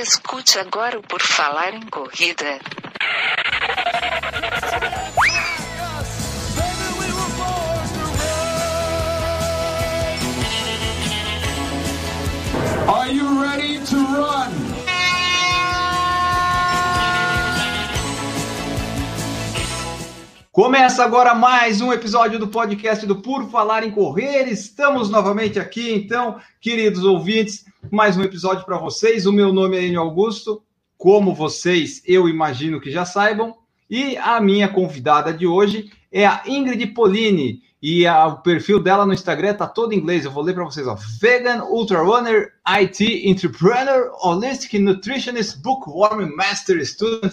Escute agora o Por Falar em Corrida. Are you ready to run? Começa agora mais um episódio do podcast do Por Falar em Correr. Estamos novamente aqui, então, queridos ouvintes, mais um episódio para vocês. O meu nome é Enio Augusto, como vocês eu imagino que já saibam, e a minha convidada de hoje é a Ingrid Polini. E a, o perfil dela no Instagram tá todo em inglês. Eu vou ler para vocês, ó. Vegan, Ultra Runner, IT, Entrepreneur, Holistic Nutritionist, Bookworm Master Student.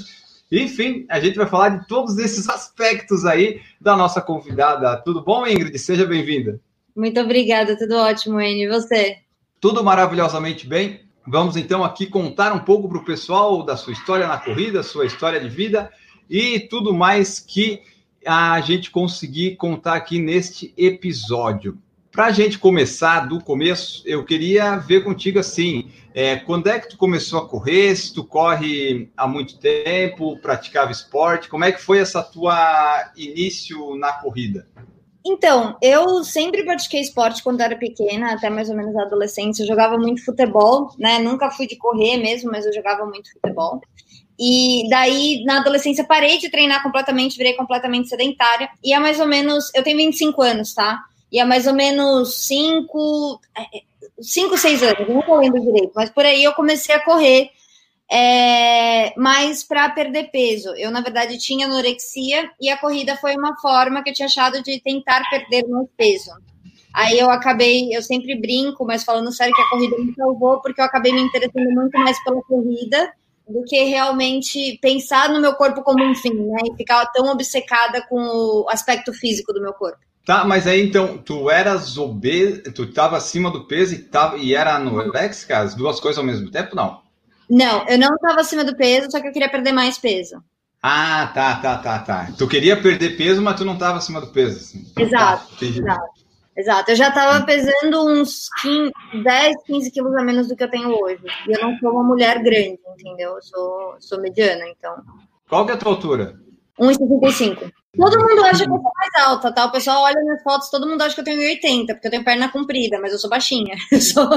Enfim, a gente vai falar de todos esses aspectos aí da nossa convidada. Tudo bom, Ingrid? Seja bem-vinda. Muito obrigada, tudo ótimo, Enio. E você? Tudo maravilhosamente bem. Vamos então aqui contar um pouco para o pessoal da sua história na corrida, sua história de vida e tudo mais que a gente conseguir contar aqui neste episódio. Para a gente começar do começo, eu queria ver contigo assim, é, quando é que tu começou a correr? Se tu corre há muito tempo, praticava esporte, como é que foi essa tua início na corrida? Então, eu sempre pratiquei esporte quando era pequena, até mais ou menos a adolescência. Eu jogava muito futebol, né? Nunca fui de correr mesmo, mas eu jogava muito futebol. E daí, na adolescência, parei de treinar completamente, virei completamente sedentária. E é mais ou menos. Eu tenho 25 anos, tá? E é mais ou menos 5, 5, 6 anos, não lembro direito, mas por aí eu comecei a correr é, mais para perder peso. Eu, na verdade, tinha anorexia e a corrida foi uma forma que eu tinha achado de tentar perder mais peso. Aí eu acabei, eu sempre brinco, mas falando sério que a corrida me salvou, porque eu acabei me interessando muito mais pela corrida do que realmente pensar no meu corpo como um fim, né? E ficar tão obcecada com o aspecto físico do meu corpo. Tá, mas aí então, tu eras obeso, tu estava acima do peso e, tava, e era anorexica, as duas coisas ao mesmo tempo, não? Não, eu não estava acima do peso, só que eu queria perder mais peso. Ah, tá, tá, tá, tá. Tu queria perder peso, mas tu não estava acima do peso. Assim. Exato, tá, exato. Exato, eu já estava pesando uns 15, 10, 15 quilos a menos do que eu tenho hoje. E eu não sou uma mulher grande, entendeu? Eu sou, sou mediana, então. Qual que é a tua altura? 1,65. Todo mundo acha que eu sou mais alta, tá? O pessoal olha minhas fotos, todo mundo acha que eu tenho 1,80, porque eu tenho perna comprida, mas eu sou baixinha. Eu sou,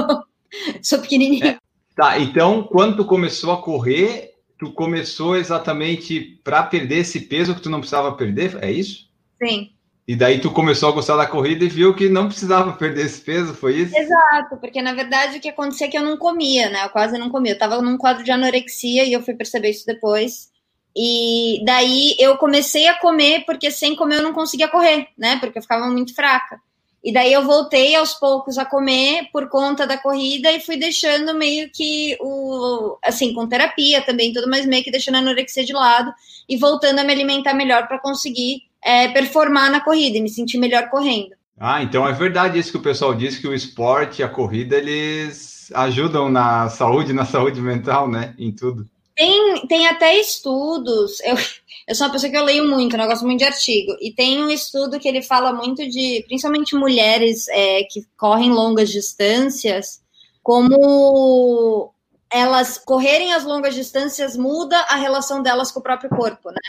sou pequenininha. É. Tá, então quando tu começou a correr, tu começou exatamente para perder esse peso que tu não precisava perder, é isso? Sim. E daí tu começou a gostar da corrida e viu que não precisava perder esse peso, foi isso? Exato, porque na verdade o que acontecia é que eu não comia, né? Eu quase não comia. Eu tava num quadro de anorexia e eu fui perceber isso depois. E daí eu comecei a comer, porque sem comer eu não conseguia correr, né? Porque eu ficava muito fraca. E daí eu voltei aos poucos a comer por conta da corrida e fui deixando meio que o. Assim, com terapia também, tudo, mas meio que deixando a anorexia de lado e voltando a me alimentar melhor para conseguir é, performar na corrida e me sentir melhor correndo. Ah, então é verdade isso que o pessoal diz que o esporte e a corrida eles ajudam na saúde, na saúde mental, né? Em tudo. Tem, tem até estudos. Eu, eu sou uma pessoa que eu leio muito, né? eu gosto muito de artigo. E tem um estudo que ele fala muito de, principalmente mulheres é, que correm longas distâncias, como elas correrem as longas distâncias muda a relação delas com o próprio corpo, né?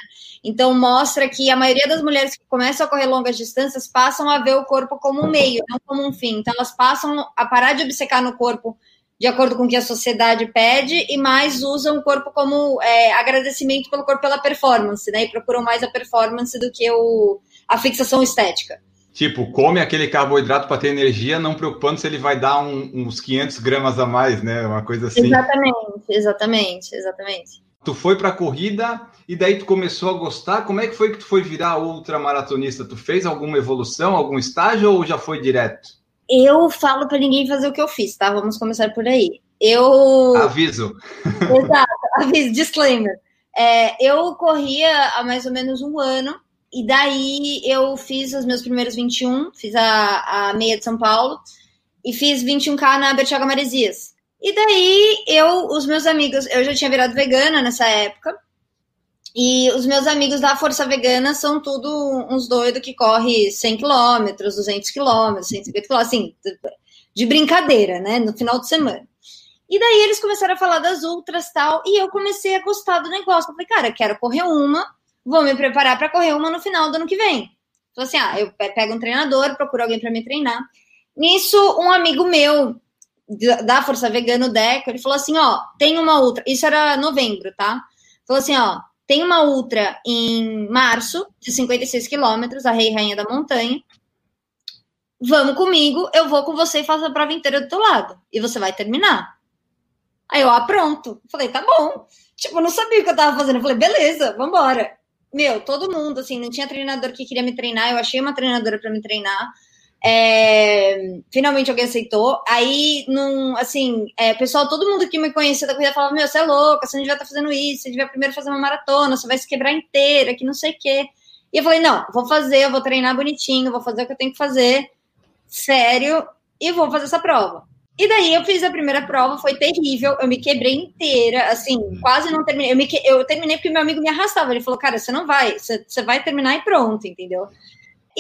Então mostra que a maioria das mulheres que começam a correr longas distâncias passam a ver o corpo como um meio, não como um fim. Então elas passam a parar de obcecar no corpo de acordo com o que a sociedade pede e mais usam o corpo como é, agradecimento pelo corpo pela performance, né? E procuram mais a performance do que o, a fixação estética. Tipo, come aquele carboidrato para ter energia, não preocupando se ele vai dar um, uns 500 gramas a mais, né? Uma coisa assim. Exatamente, exatamente, exatamente. Tu foi para a corrida e daí tu começou a gostar. Como é que foi que tu foi virar ultramaratonista? Tu fez alguma evolução, algum estágio ou já foi direto? Eu falo para ninguém fazer o que eu fiz, tá? Vamos começar por aí. Eu. Aviso. Exato, aviso, disclaimer. É, eu corria há mais ou menos um ano e daí eu fiz os meus primeiros 21, fiz a, a meia de São Paulo e fiz 21K na Bertioga Maresias. E daí eu, os meus amigos, eu já tinha virado vegana nessa época. E os meus amigos da Força Vegana são tudo uns doidos que corre 100 km, 200 km, 150 km, assim, de brincadeira, né, no final de semana. E daí eles começaram a falar das ultras tal, e eu comecei a gostar do negócio. Eu falei, cara, quero correr uma, vou me preparar para correr uma no final do ano que vem. Então, assim, ah, eu pego um treinador, procuro alguém para me treinar. Nisso, um amigo meu da Força Vegana, o Deco, ele falou assim: ó, tem uma ultra. Isso era novembro, tá? Falou assim: ó, tem uma ultra em março, de 56 quilômetros, a Rei Rainha da Montanha. Vamos comigo, eu vou com você e faço a prova inteira do teu lado. E você vai terminar. Aí eu, ah, pronto. Falei, tá bom. Tipo, eu não sabia o que eu tava fazendo. Eu falei, beleza, vambora. Meu, todo mundo, assim, não tinha treinador que queria me treinar. Eu achei uma treinadora para me treinar. É, finalmente alguém aceitou. Aí, num, assim, é, pessoal, todo mundo que me conhecia da corrida falava: Meu, você é louca, você não devia estar tá fazendo isso, você devia primeiro fazer uma maratona, você vai se quebrar inteira, que não sei o quê. E eu falei: Não, vou fazer, eu vou treinar bonitinho, vou fazer o que eu tenho que fazer, sério, e vou fazer essa prova. E daí eu fiz a primeira prova, foi terrível, eu me quebrei inteira, assim, quase não terminei. Eu, me, eu terminei porque meu amigo me arrastava, ele falou, cara, você não vai, você, você vai terminar e pronto, entendeu?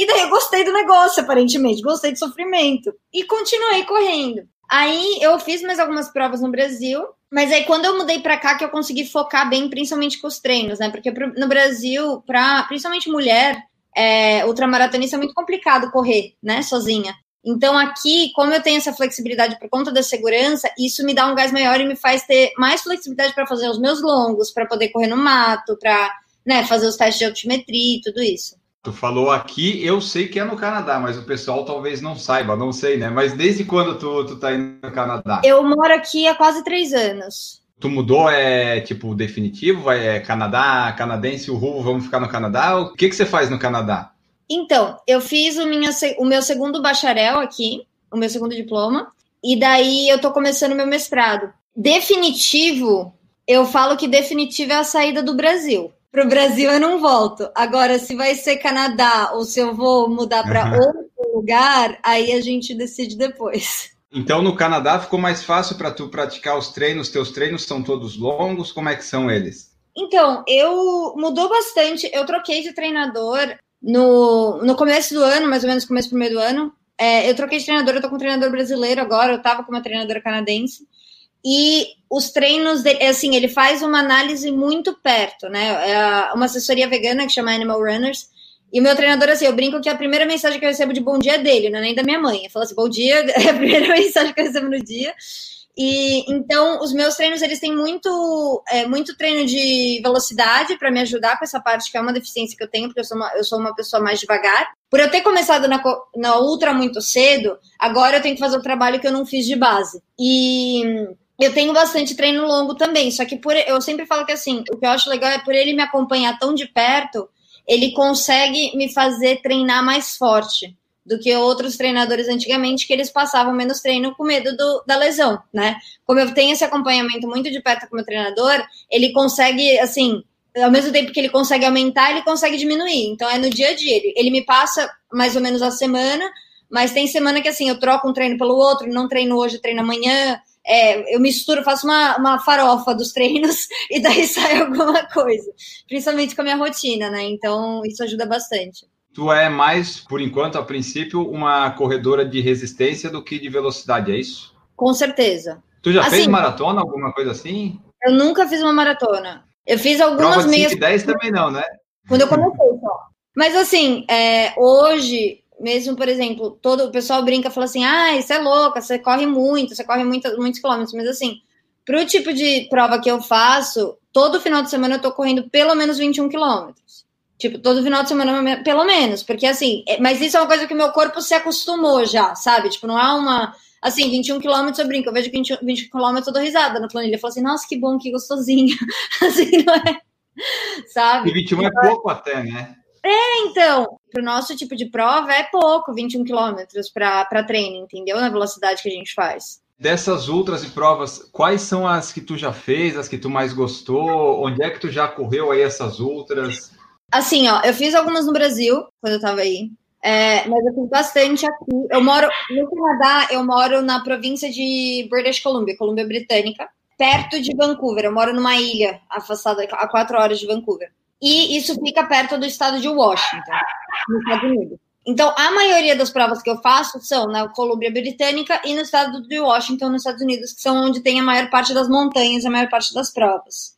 E daí eu gostei do negócio, aparentemente, gostei do sofrimento. E continuei correndo. Aí eu fiz mais algumas provas no Brasil, mas aí quando eu mudei para cá que eu consegui focar bem, principalmente com os treinos, né? Porque no Brasil, para principalmente mulher, é, ultramaratonista é muito complicado correr, né, sozinha. Então, aqui, como eu tenho essa flexibilidade por conta da segurança, isso me dá um gás maior e me faz ter mais flexibilidade para fazer os meus longos, para poder correr no mato, para né, fazer os testes de altimetria e tudo isso. Tu falou aqui, eu sei que é no Canadá, mas o pessoal talvez não saiba, não sei, né? Mas desde quando tu, tu tá indo no Canadá? Eu moro aqui há quase três anos. Tu mudou, é tipo definitivo? É Canadá, canadense, o rumo, vamos ficar no Canadá? O que, que você faz no Canadá? Então, eu fiz o, minha, o meu segundo bacharel aqui, o meu segundo diploma, e daí eu tô começando meu mestrado. Definitivo, eu falo que definitivo é a saída do Brasil. Pro Brasil eu não volto. Agora, se vai ser Canadá ou se eu vou mudar para uhum. outro lugar, aí a gente decide depois. Então, no Canadá ficou mais fácil para tu praticar os treinos? Teus treinos são todos longos? Como é que são eles? Então, eu mudou bastante. Eu troquei de treinador no, no começo do ano, mais ou menos começo do meio do ano, é, eu troquei de treinador, eu tô com um treinador brasileiro agora, eu tava com uma treinadora canadense, e os treinos dele, assim, ele faz uma análise muito perto, né? É uma assessoria vegana que chama Animal Runners, e o meu treinador, assim, eu brinco que a primeira mensagem que eu recebo de bom dia é dele, não é nem da minha mãe. Eu falo assim, bom dia, é a primeira mensagem que eu recebo no dia. E então os meus treinos eles têm muito é, muito treino de velocidade para me ajudar com essa parte que é uma deficiência que eu tenho, porque eu sou uma, eu sou uma pessoa mais devagar. Por eu ter começado na, na ultra muito cedo, agora eu tenho que fazer o trabalho que eu não fiz de base. E eu tenho bastante treino longo também, só que por eu sempre falo que assim, o que eu acho legal é por ele me acompanhar tão de perto, ele consegue me fazer treinar mais forte do que outros treinadores antigamente, que eles passavam menos treino com medo do, da lesão, né? Como eu tenho esse acompanhamento muito de perto com o meu treinador, ele consegue, assim, ao mesmo tempo que ele consegue aumentar, ele consegue diminuir. Então é no dia a dia. Ele, ele me passa mais ou menos a semana, mas tem semana que assim, eu troco um treino pelo outro, não treino hoje, treino amanhã. É, eu misturo, faço uma, uma farofa dos treinos e daí sai alguma coisa. Principalmente com a minha rotina, né? Então isso ajuda bastante. Tu é mais, por enquanto, a princípio, uma corredora de resistência do que de velocidade, é isso? Com certeza. Tu já assim, fez maratona, alguma coisa assim? Eu nunca fiz uma maratona. Eu fiz algumas Prova de meias. 10 também não, né? Quando eu comecei só. Mas assim, é, hoje, mesmo, por exemplo, todo o pessoal brinca fala assim: ah, isso é louca, você corre muito, você corre muito, muitos quilômetros. Mas assim, pro tipo de prova que eu faço, todo final de semana eu tô correndo pelo menos 21 quilômetros. Tipo, todo final de semana, pelo menos. Porque, assim, é, mas isso é uma coisa que o meu corpo se acostumou já, sabe? Tipo, não é uma. Assim, 21 quilômetros eu brinco. Eu vejo que 20, 20 quilômetros eu dou risada na planilha. Eu falo assim, nossa, que bom, que gostosinho. assim, não é? Sabe? E 21 é pouco até, né? É, então, pro nosso tipo de prova é pouco, 21 quilômetros para treino, entendeu? Na velocidade que a gente faz. Dessas ultras e provas, quais são as que tu já fez, as que tu mais gostou? Onde é que tu já correu aí essas ultras? Assim, ó, eu fiz algumas no Brasil, quando eu tava aí. É, mas eu fiz bastante aqui. Eu moro no Canadá, eu moro na província de British Columbia, Colômbia Britânica, perto de Vancouver. Eu moro numa ilha afastada a quatro horas de Vancouver. E isso fica perto do estado de Washington, nos Estados Unidos. Então, a maioria das provas que eu faço são na Colômbia Britânica e no estado de Washington, nos Estados Unidos, que são onde tem a maior parte das montanhas, a maior parte das provas.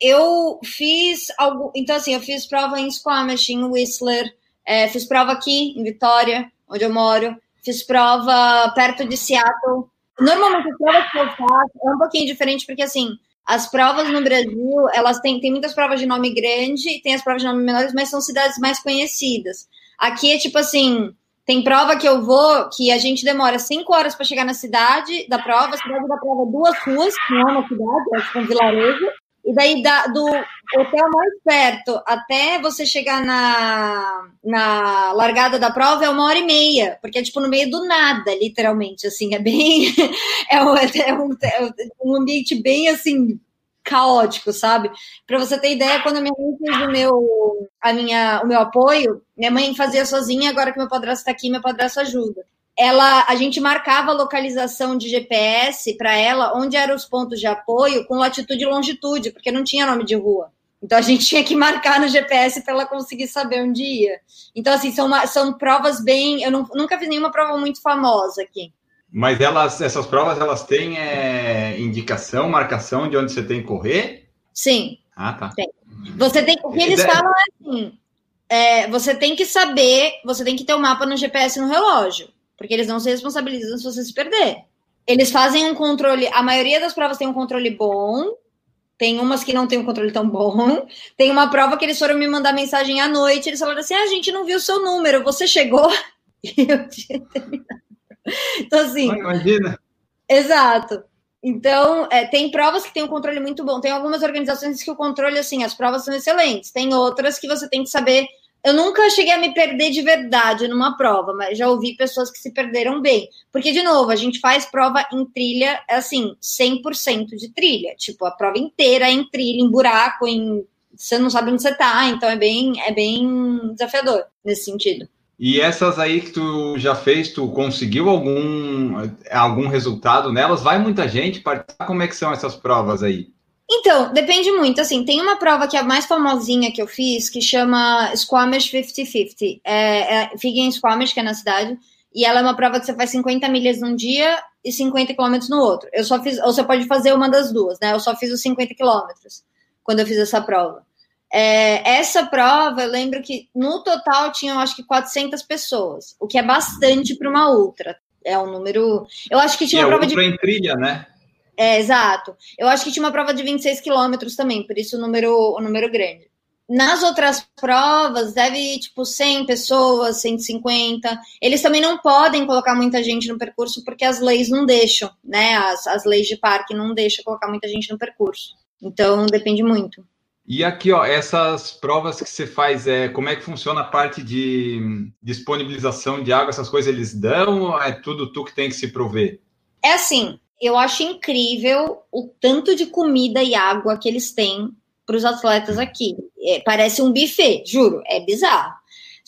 Eu fiz algo. Então, assim, eu fiz prova em Squamish, em Whistler, é, fiz prova aqui em Vitória, onde eu moro, fiz prova perto de Seattle. Normalmente, as provas que eu faço é um pouquinho diferente, porque, assim, as provas no Brasil, elas têm, tem muitas provas de nome grande e tem as provas de nome menores, mas são cidades mais conhecidas. Aqui é tipo assim, tem prova que eu vou que a gente demora cinco horas para chegar na cidade da prova. A cidade da prova é duas ruas, não é uma cidade, é tipo um vilarejo. E daí da, do hotel mais perto até você chegar na, na largada da prova é uma hora e meia, porque é tipo no meio do nada, literalmente. Assim, é bem. É um, é um, é um ambiente bem assim caótico, sabe? Para você ter ideia, quando a minha mãe fez o meu, a minha, o meu apoio, minha mãe fazia sozinha, agora que meu padrasto está aqui, meu padrasto ajuda. Ela, a gente marcava a localização de GPS para ela, onde eram os pontos de apoio, com latitude e longitude, porque não tinha nome de rua. Então a gente tinha que marcar no GPS para ela conseguir saber onde ia. Então, assim, são, uma, são provas bem. Eu não, nunca fiz nenhuma prova muito famosa aqui. Mas elas, essas provas, elas têm é, indicação, marcação de onde você tem que correr? Sim. Ah, tá. Tem. Você tem, o que eles falam é assim, é, você tem que saber, você tem que ter o um mapa no GPS no relógio, porque eles não se responsabilizam se você se perder. Eles fazem um controle, a maioria das provas tem um controle bom, tem umas que não tem um controle tão bom. Tem uma prova que eles foram me mandar mensagem à noite, eles falaram assim, ah, a gente não viu o seu número, você chegou? E eu tinha terminado. Então, assim. Imagina. Exato. Então, é, tem provas que tem um controle muito bom. Tem algumas organizações que o controle, assim, as provas são excelentes. Tem outras que você tem que saber. Eu nunca cheguei a me perder de verdade numa prova, mas já ouvi pessoas que se perderam bem. Porque, de novo, a gente faz prova em trilha, assim, 100% de trilha. Tipo, a prova inteira é em trilha, em buraco, em. Você não sabe onde você tá, então é bem, é bem desafiador nesse sentido. E essas aí que tu já fez, tu conseguiu algum, algum resultado nelas? Vai muita gente participar? Como é que são essas provas aí? Então, depende muito. Assim, tem uma prova que é a mais famosinha que eu fiz, que chama Squamish 50-50. É, é, fica em Squamish, que é na cidade, e ela é uma prova que você faz 50 milhas num dia e 50 quilômetros no outro. Eu só fiz, ou você pode fazer uma das duas, né? Eu só fiz os 50 quilômetros quando eu fiz essa prova. É, essa prova, eu lembro que no total tinham acho que 400 pessoas, o que é bastante para uma ultra. É um número. Eu acho que tinha uma prova de. em trilha, né? É, exato. Eu acho que tinha uma prova de 26 quilômetros também, por isso o número, o número grande. Nas outras provas, deve, tipo, 100 pessoas, 150. Eles também não podem colocar muita gente no percurso porque as leis não deixam, né? As, as leis de parque não deixam colocar muita gente no percurso. Então, depende muito. E aqui, ó, essas provas que você faz, é, como é que funciona a parte de disponibilização de água, essas coisas eles dão ou é tudo tu que tem que se prover? É assim, eu acho incrível o tanto de comida e água que eles têm para os atletas aqui. É, parece um buffet, juro, é bizarro.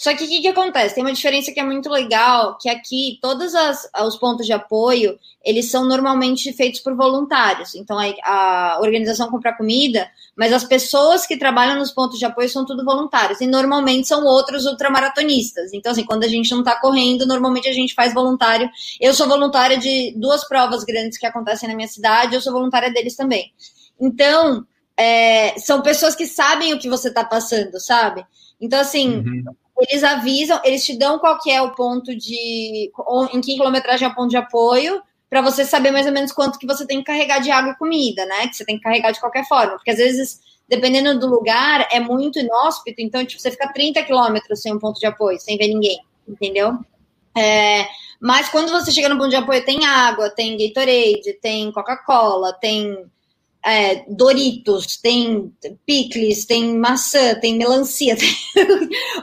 Só que o que, que, acontece? Tem uma diferença que é muito legal, que aqui todos as, os pontos de apoio, eles são normalmente feitos por voluntários. Então a, a, organização compra comida, mas as pessoas que trabalham nos pontos de apoio são tudo voluntários. E normalmente são outros ultramaratonistas. Então, assim, quando a gente não está correndo, normalmente a gente faz voluntário. Eu sou voluntária de duas provas grandes que acontecem na minha cidade, eu sou voluntária deles também. Então, é, são pessoas que sabem o que você está passando, sabe? Então, assim, uhum eles avisam, eles te dão qual que é o ponto de. em que quilometragem é o ponto de apoio, para você saber mais ou menos quanto que você tem que carregar de água e comida, né? Que você tem que carregar de qualquer forma. Porque às vezes, dependendo do lugar, é muito inóspito, então, tipo, você fica 30 quilômetros sem um ponto de apoio, sem ver ninguém, entendeu? É, mas quando você chega no ponto de apoio, tem água, tem Gatorade, tem Coca-Cola, tem é, Doritos, tem picles, tem maçã, tem melancia, tem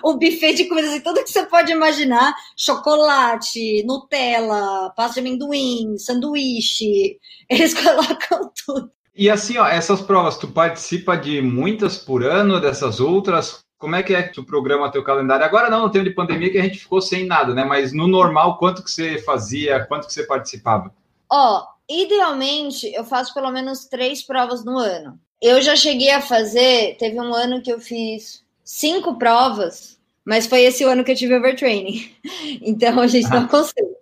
um buffet de comidas, assim, tudo que você pode imaginar, chocolate, Nutella, pasta de amendoim, sanduíche, eles colocam tudo. E assim, ó, essas provas, tu participa de muitas por ano, dessas outras, como é que é que tu programa teu calendário? Agora não, no tempo de pandemia que a gente ficou sem nada, né? Mas no normal, quanto que você fazia, quanto que você participava? Ó, Idealmente, eu faço pelo menos três provas no ano. Eu já cheguei a fazer, teve um ano que eu fiz cinco provas, mas foi esse ano que eu tive overtraining. Então a gente não ah. consegue.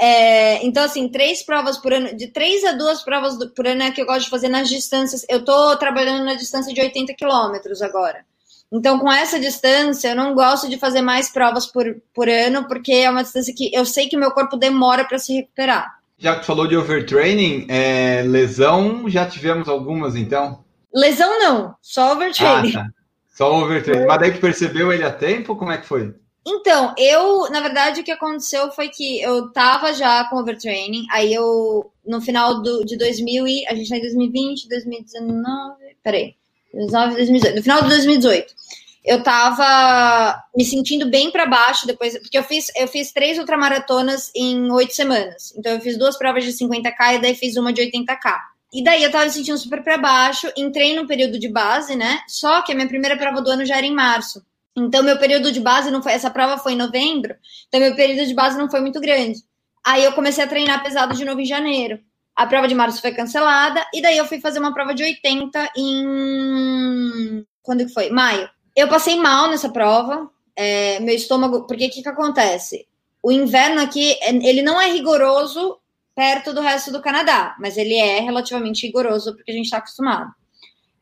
É, então, assim, três provas por ano, de três a duas provas por ano é que eu gosto de fazer nas distâncias. Eu tô trabalhando na distância de 80 quilômetros agora. Então, com essa distância, eu não gosto de fazer mais provas por, por ano, porque é uma distância que eu sei que meu corpo demora para se recuperar. Já que falou de overtraining, é, lesão, já tivemos algumas então? Lesão não, só overtraining. Ah, tá. Só overtraining. Mas daí que percebeu ele a tempo? Como é que foi? Então, eu, na verdade, o que aconteceu foi que eu tava já com overtraining, aí eu, no final do, de 2000 e, a gente tá em 2020, 2019, peraí, 2019, 2018, no final de 2018, eu tava me sentindo bem para baixo depois, porque eu fiz, eu fiz três ultramaratonas em oito semanas, então eu fiz duas provas de 50k e daí fiz uma de 80k. E daí eu tava me sentindo super para baixo, entrei no período de base, né, só que a minha primeira prova do ano já era em março. Então, meu período de base não foi. Essa prova foi em novembro, então meu período de base não foi muito grande. Aí eu comecei a treinar pesado de novo em janeiro. A prova de março foi cancelada, e daí eu fui fazer uma prova de 80 em. Quando que foi? Maio. Eu passei mal nessa prova. É, meu estômago. Porque o que, que acontece? O inverno aqui, ele não é rigoroso perto do resto do Canadá, mas ele é relativamente rigoroso porque a gente está acostumado.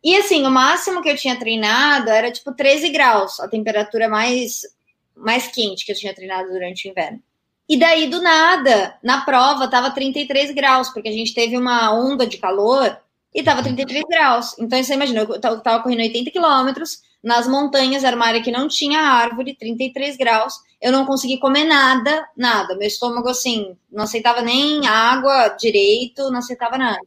E assim, o máximo que eu tinha treinado era tipo 13 graus, a temperatura mais, mais quente que eu tinha treinado durante o inverno. E daí, do nada, na prova tava 33 graus, porque a gente teve uma onda de calor e tava 33 graus. Então você imagina, eu tava correndo 80 quilômetros, nas montanhas, era uma área que não tinha árvore, 33 graus. Eu não consegui comer nada, nada. Meu estômago, assim, não aceitava nem água direito, não aceitava nada.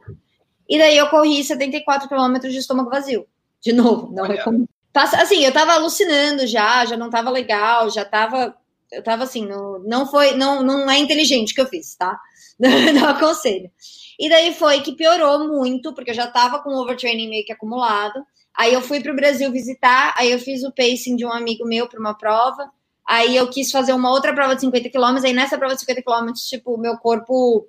E daí eu corri 74 quilômetros de estômago vazio. De novo, não recomendo. Assim, eu tava alucinando já, já não tava legal, já tava. Eu tava assim, não, não foi, não, não é inteligente que eu fiz, tá? Não, aconselho. E daí foi que piorou muito, porque eu já tava com overtraining meio que acumulado. Aí eu fui pro Brasil visitar, aí eu fiz o pacing de um amigo meu para uma prova. Aí eu quis fazer uma outra prova de 50 quilômetros, aí nessa prova de 50 quilômetros, tipo, meu corpo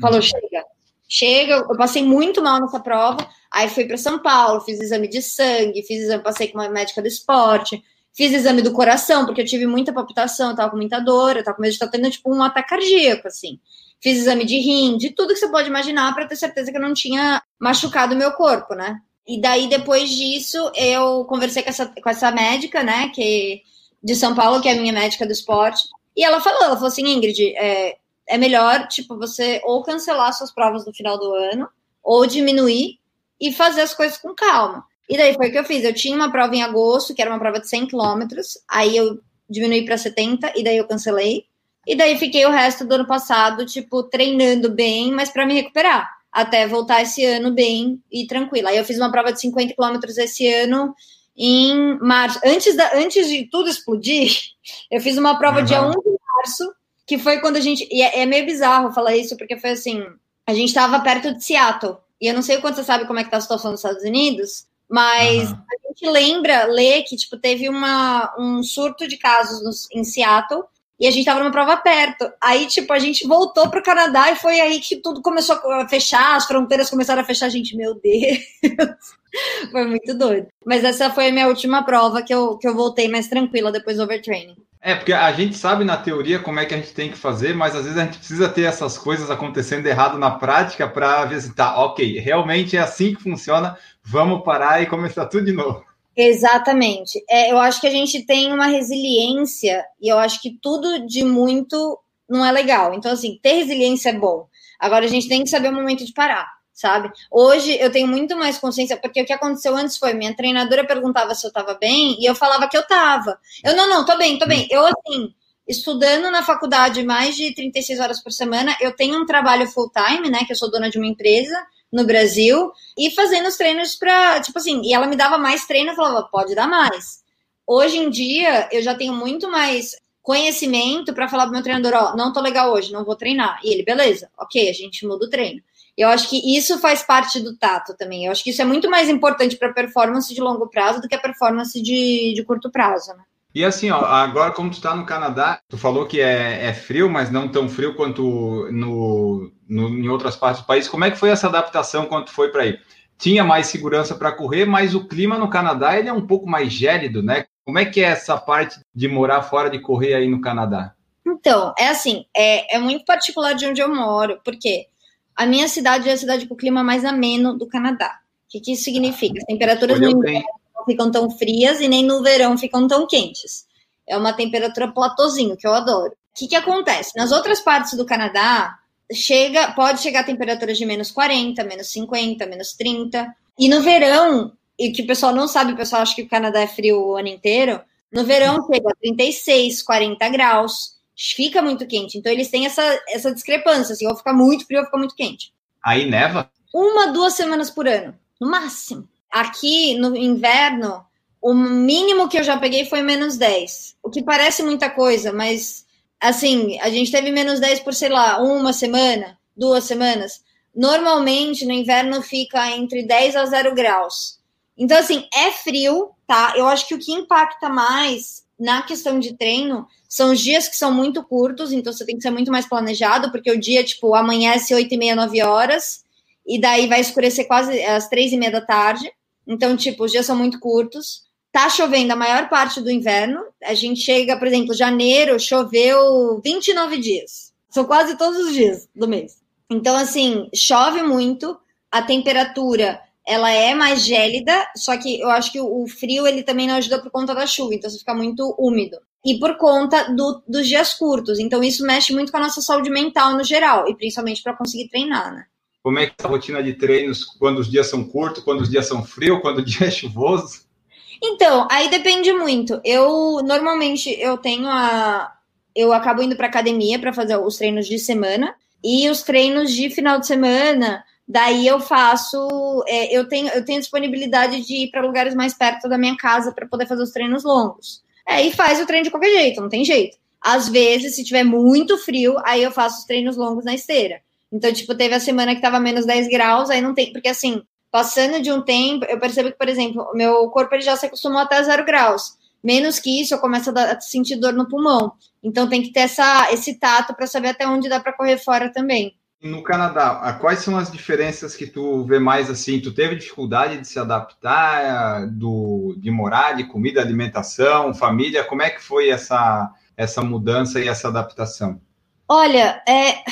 falou, hum. chega, Chega, eu passei muito mal nessa prova. Aí fui para São Paulo, fiz exame de sangue, fiz exame, passei com uma médica do esporte, fiz exame do coração, porque eu tive muita palpitação, eu tava com muita dor, eu tava com medo de estar tendo tipo um ataque cardíaco, assim. Fiz exame de rim, de tudo que você pode imaginar para ter certeza que eu não tinha machucado o meu corpo, né? E daí, depois disso, eu conversei com essa, com essa médica, né, que de São Paulo, que é a minha médica do esporte, e ela falou, ela falou assim, Ingrid, é, é melhor, tipo, você ou cancelar suas provas no final do ano, ou diminuir e fazer as coisas com calma. E daí foi o que eu fiz. Eu tinha uma prova em agosto, que era uma prova de 100 quilômetros, aí eu diminuí para 70 e daí eu cancelei. E daí fiquei o resto do ano passado, tipo, treinando bem, mas para me recuperar, até voltar esse ano bem e tranquila. Aí eu fiz uma prova de 50 quilômetros esse ano em março. Antes, da, antes de tudo explodir, eu fiz uma prova uhum. dia 1 de março, que foi quando a gente. E é, é meio bizarro falar isso, porque foi assim: a gente estava perto de Seattle. E eu não sei o quanto você sabe como é que tá a situação nos Estados Unidos, mas uhum. a gente lembra, lê que tipo, teve uma, um surto de casos nos, em Seattle e a gente tava numa prova perto. Aí, tipo, a gente voltou pro Canadá e foi aí que tudo começou a fechar, as fronteiras começaram a fechar, gente, meu Deus. foi muito doido. Mas essa foi a minha última prova que eu, que eu voltei mais tranquila depois do overtraining. É, porque a gente sabe na teoria como é que a gente tem que fazer, mas às vezes a gente precisa ter essas coisas acontecendo errado na prática para tá, ok, realmente é assim que funciona, vamos parar e começar tudo de novo. Exatamente. É, eu acho que a gente tem uma resiliência e eu acho que tudo de muito não é legal. Então, assim, ter resiliência é bom. Agora a gente tem que saber o momento de parar sabe? Hoje eu tenho muito mais consciência, porque o que aconteceu antes foi, minha treinadora perguntava se eu tava bem, e eu falava que eu tava. Eu, não, não, tô bem, tô bem. Eu, assim, estudando na faculdade mais de 36 horas por semana, eu tenho um trabalho full time, né, que eu sou dona de uma empresa no Brasil, e fazendo os treinos pra, tipo assim, e ela me dava mais treino, eu falava, pode dar mais. Hoje em dia, eu já tenho muito mais conhecimento para falar pro meu treinador, ó, não tô legal hoje, não vou treinar. E ele, beleza, ok, a gente muda o treino. Eu acho que isso faz parte do tato também. Eu acho que isso é muito mais importante para performance de longo prazo do que a performance de, de curto prazo, né? E assim, ó, agora como tu está no Canadá, tu falou que é, é, frio, mas não tão frio quanto no, no, em outras partes do país. Como é que foi essa adaptação quando tu foi para aí? Tinha mais segurança para correr, mas o clima no Canadá ele é um pouco mais gélido, né? Como é que é essa parte de morar fora de correr aí no Canadá? Então, é assim, é, é muito particular de onde eu moro, porque a minha cidade é a cidade com o clima mais ameno do Canadá. O que, que isso significa? As temperaturas no inverno não ficam tão frias e nem no verão ficam tão quentes. É uma temperatura platôzinho, que eu adoro. O que, que acontece? Nas outras partes do Canadá, chega, pode chegar a temperaturas de menos 40, menos 50, menos 30. E no verão, e que o pessoal não sabe, o pessoal acha que o Canadá é frio o ano inteiro, no verão chega a 36, 40 graus, fica muito quente. Então eles têm essa, essa discrepância, assim, ou fica muito frio ou fica muito quente. Aí neva? Uma, duas semanas por ano, no máximo. Aqui no inverno, o mínimo que eu já peguei foi menos 10. O que parece muita coisa, mas assim, a gente teve menos 10 por, sei lá, uma semana, duas semanas. Normalmente no inverno fica entre 10 a 0 graus. Então, assim, é frio, tá? Eu acho que o que impacta mais na questão de treino são os dias que são muito curtos, então você tem que ser muito mais planejado, porque o dia, tipo, amanhece 8 e meia, 9 horas, e daí vai escurecer quase às 3 e meia da tarde. Então, tipo, os dias são muito curtos. Tá chovendo a maior parte do inverno. A gente chega, por exemplo, janeiro, choveu 29 dias. São quase todos os dias do mês. Então, assim, chove muito, a temperatura ela é mais gélida, só que eu acho que o frio ele também não ajuda por conta da chuva, então você fica muito úmido. E por conta do, dos dias curtos. Então, isso mexe muito com a nossa saúde mental no geral, e principalmente para conseguir treinar, né? Como é que é a rotina de treinos quando os dias são curtos, quando os dias são frios, quando o dia é chuvoso? Então, aí depende muito. Eu normalmente eu tenho a eu acabo indo para academia para fazer os treinos de semana e os treinos de final de semana Daí eu faço, é, eu, tenho, eu tenho disponibilidade de ir para lugares mais perto da minha casa para poder fazer os treinos longos. É, e faz o treino de qualquer jeito, não tem jeito. Às vezes, se tiver muito frio, aí eu faço os treinos longos na esteira. Então, tipo, teve a semana que tava menos 10 graus, aí não tem, porque assim, passando de um tempo, eu percebo que, por exemplo, meu corpo ele já se acostumou até zero graus. Menos que isso, eu começo a, dar, a sentir dor no pulmão. Então tem que ter essa, esse tato para saber até onde dá para correr fora também. No Canadá, quais são as diferenças que tu vê mais assim? Tu teve dificuldade de se adaptar, do, de morar, de comida, alimentação, família? Como é que foi essa, essa mudança e essa adaptação? Olha, é,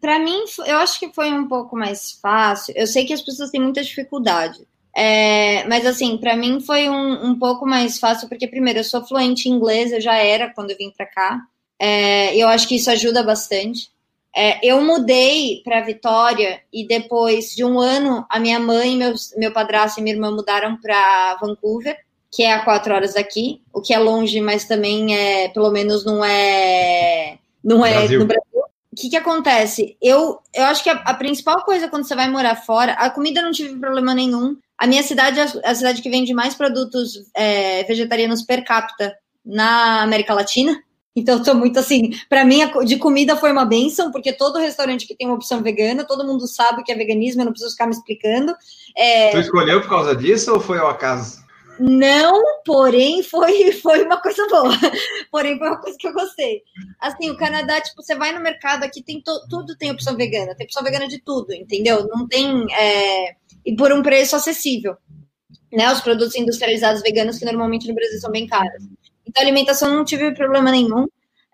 para mim, eu acho que foi um pouco mais fácil. Eu sei que as pessoas têm muita dificuldade. É, mas assim, para mim foi um, um pouco mais fácil, porque primeiro eu sou fluente em inglês, eu já era quando eu vim para cá. É, eu acho que isso ajuda bastante. É, eu mudei para Vitória e depois de um ano, a minha mãe, meu, meu padrasto e minha irmã mudaram para Vancouver, que é a quatro horas daqui, o que é longe, mas também é, pelo menos não é, não é Brasil. no Brasil. O que, que acontece? Eu, eu acho que a, a, principal coisa quando você vai morar fora, a comida não tive problema nenhum. A minha cidade é a cidade que vende mais produtos é, vegetarianos per capita na América Latina. Então, eu tô muito assim. Para mim, de comida foi uma benção, porque todo restaurante que tem uma opção vegana, todo mundo sabe que é veganismo, eu não preciso ficar me explicando. É... Tu escolheu por causa disso ou foi ao acaso? Não, porém, foi, foi uma coisa boa. porém, foi uma coisa que eu gostei. Assim, o Canadá, tipo, você vai no mercado aqui, tem tudo tem opção vegana. Tem opção vegana de tudo, entendeu? Não tem. É... E por um preço acessível. Né, os produtos industrializados veganos que normalmente no Brasil são bem caros. Então, alimentação não tive problema nenhum.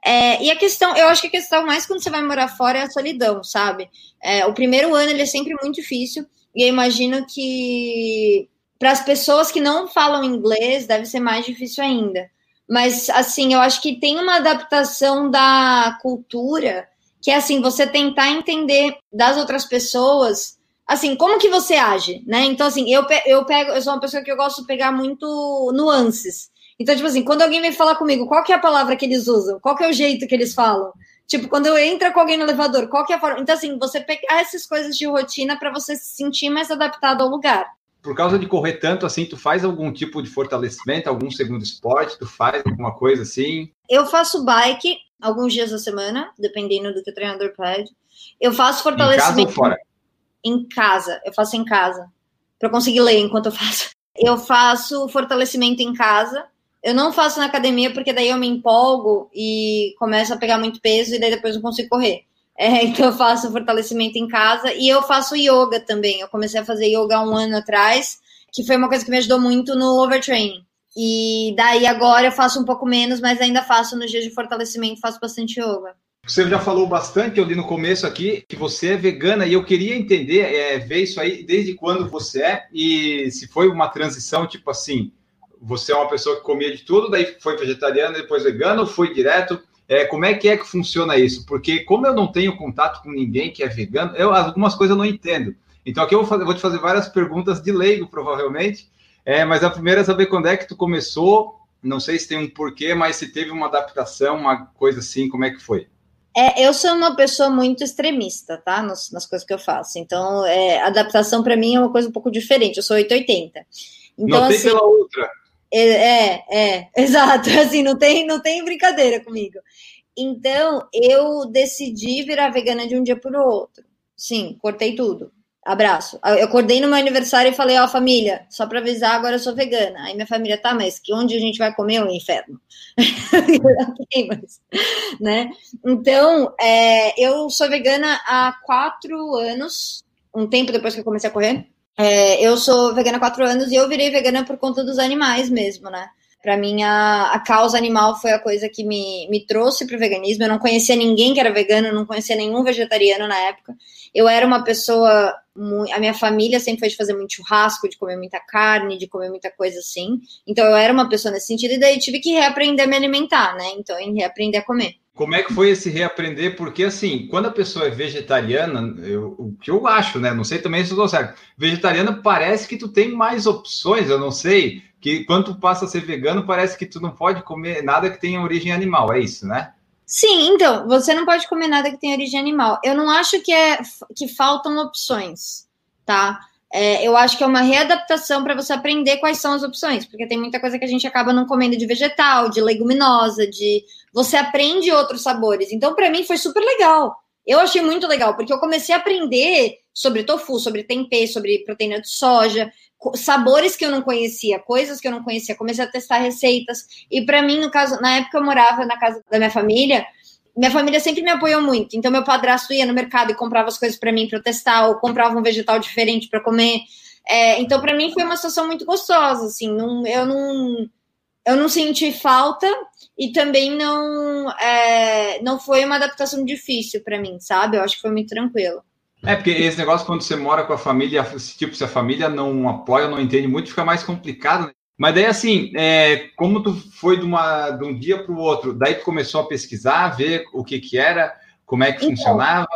É, e a questão, eu acho que a questão mais quando você vai morar fora é a solidão, sabe? É, o primeiro ano ele é sempre muito difícil, e eu imagino que para as pessoas que não falam inglês deve ser mais difícil ainda. Mas, assim, eu acho que tem uma adaptação da cultura que é assim, você tentar entender das outras pessoas, assim, como que você age, né? Então, assim, eu, eu pego, eu sou uma pessoa que eu gosto de pegar muito nuances. Então, tipo assim, quando alguém vem falar comigo, qual que é a palavra que eles usam? Qual que é o jeito que eles falam? Tipo, quando eu entro com alguém no elevador, qual que é a forma? Então, assim, você pegar essas coisas de rotina para você se sentir mais adaptado ao lugar. Por causa de correr tanto assim, tu faz algum tipo de fortalecimento, algum segundo esporte? Tu faz alguma coisa assim? Eu faço bike alguns dias da semana, dependendo do que o treinador pede. Eu faço fortalecimento. Em casa ou fora? Em casa, eu faço em casa. Para conseguir ler enquanto eu faço. Eu faço fortalecimento em casa eu não faço na academia porque daí eu me empolgo e começo a pegar muito peso e daí depois não consigo correr. É, então eu faço fortalecimento em casa e eu faço yoga também. Eu comecei a fazer yoga um ano atrás, que foi uma coisa que me ajudou muito no overtraining. E daí agora eu faço um pouco menos, mas ainda faço nos dias de fortalecimento, faço bastante yoga. Você já falou bastante, eu li no começo aqui, que você é vegana e eu queria entender, é, ver isso aí desde quando você é e se foi uma transição, tipo assim, você é uma pessoa que comia de tudo, daí foi vegetariana, depois vegana, ou foi direto? É, como é que é que funciona isso? Porque como eu não tenho contato com ninguém que é vegano, eu algumas coisas eu não entendo. Então aqui eu vou, fazer, vou te fazer várias perguntas de leigo, provavelmente. É, mas a primeira é saber quando é que tu começou. Não sei se tem um porquê, mas se teve uma adaptação, uma coisa assim, como é que foi? É, eu sou uma pessoa muito extremista, tá? Nas, nas coisas que eu faço. Então, é, adaptação para mim é uma coisa um pouco diferente. Eu sou 880. Então, não tem assim, pela outra. É, é, é, exato. Assim, não tem, não tem brincadeira comigo. Então, eu decidi virar vegana de um dia para o outro. Sim, cortei tudo. Abraço. Eu acordei no meu aniversário e falei, ó, oh, família, só para avisar, agora eu sou vegana. Aí minha família, tá, mas que onde a gente vai comer o inferno? okay, mas, né? Então, é, eu sou vegana há quatro anos, um tempo depois que eu comecei a correr. É, eu sou vegana há quatro anos e eu virei vegana por conta dos animais mesmo, né? Para mim, a, a, causa animal foi a coisa que me, me trouxe para o veganismo. Eu não conhecia ninguém que era vegano, não conhecia nenhum vegetariano na época. Eu era uma pessoa. A minha família sempre foi de fazer muito churrasco, de comer muita carne, de comer muita coisa assim. Então, eu era uma pessoa nesse sentido, e daí tive que reaprender a me alimentar, né? Então, em reaprender a comer. Como é que foi esse reaprender? Porque, assim, quando a pessoa é vegetariana, eu, o que eu acho, né? Não sei também se eu estou certo. Vegetariana parece que tu tem mais opções, eu não sei que quando tu passa a ser vegano, parece que tu não pode comer nada que tenha origem animal, é isso, né? Sim, então, você não pode comer nada que tenha origem animal. Eu não acho que é que faltam opções, tá? É, eu acho que é uma readaptação para você aprender quais são as opções, porque tem muita coisa que a gente acaba não comendo de vegetal, de leguminosa, de você aprende outros sabores. Então, para mim foi super legal. Eu achei muito legal, porque eu comecei a aprender sobre tofu, sobre tempê, sobre proteína de soja sabores que eu não conhecia, coisas que eu não conhecia, comecei a testar receitas. E para mim, no caso, na época eu morava na casa da minha família, minha família sempre me apoiou muito. Então meu padrasto ia no mercado e comprava as coisas para mim para testar, ou comprava um vegetal diferente para comer. É, então para mim foi uma situação muito gostosa, assim, não, eu não eu não senti falta e também não é, não foi uma adaptação difícil para mim, sabe? Eu acho que foi muito tranquilo. É, porque esse negócio, quando você mora com a família, tipo, se a família não apoia, não entende muito, fica mais complicado, né? Mas daí, assim, é, como tu foi de, uma, de um dia para o outro, daí tu começou a pesquisar, ver o que que era, como é que então, funcionava?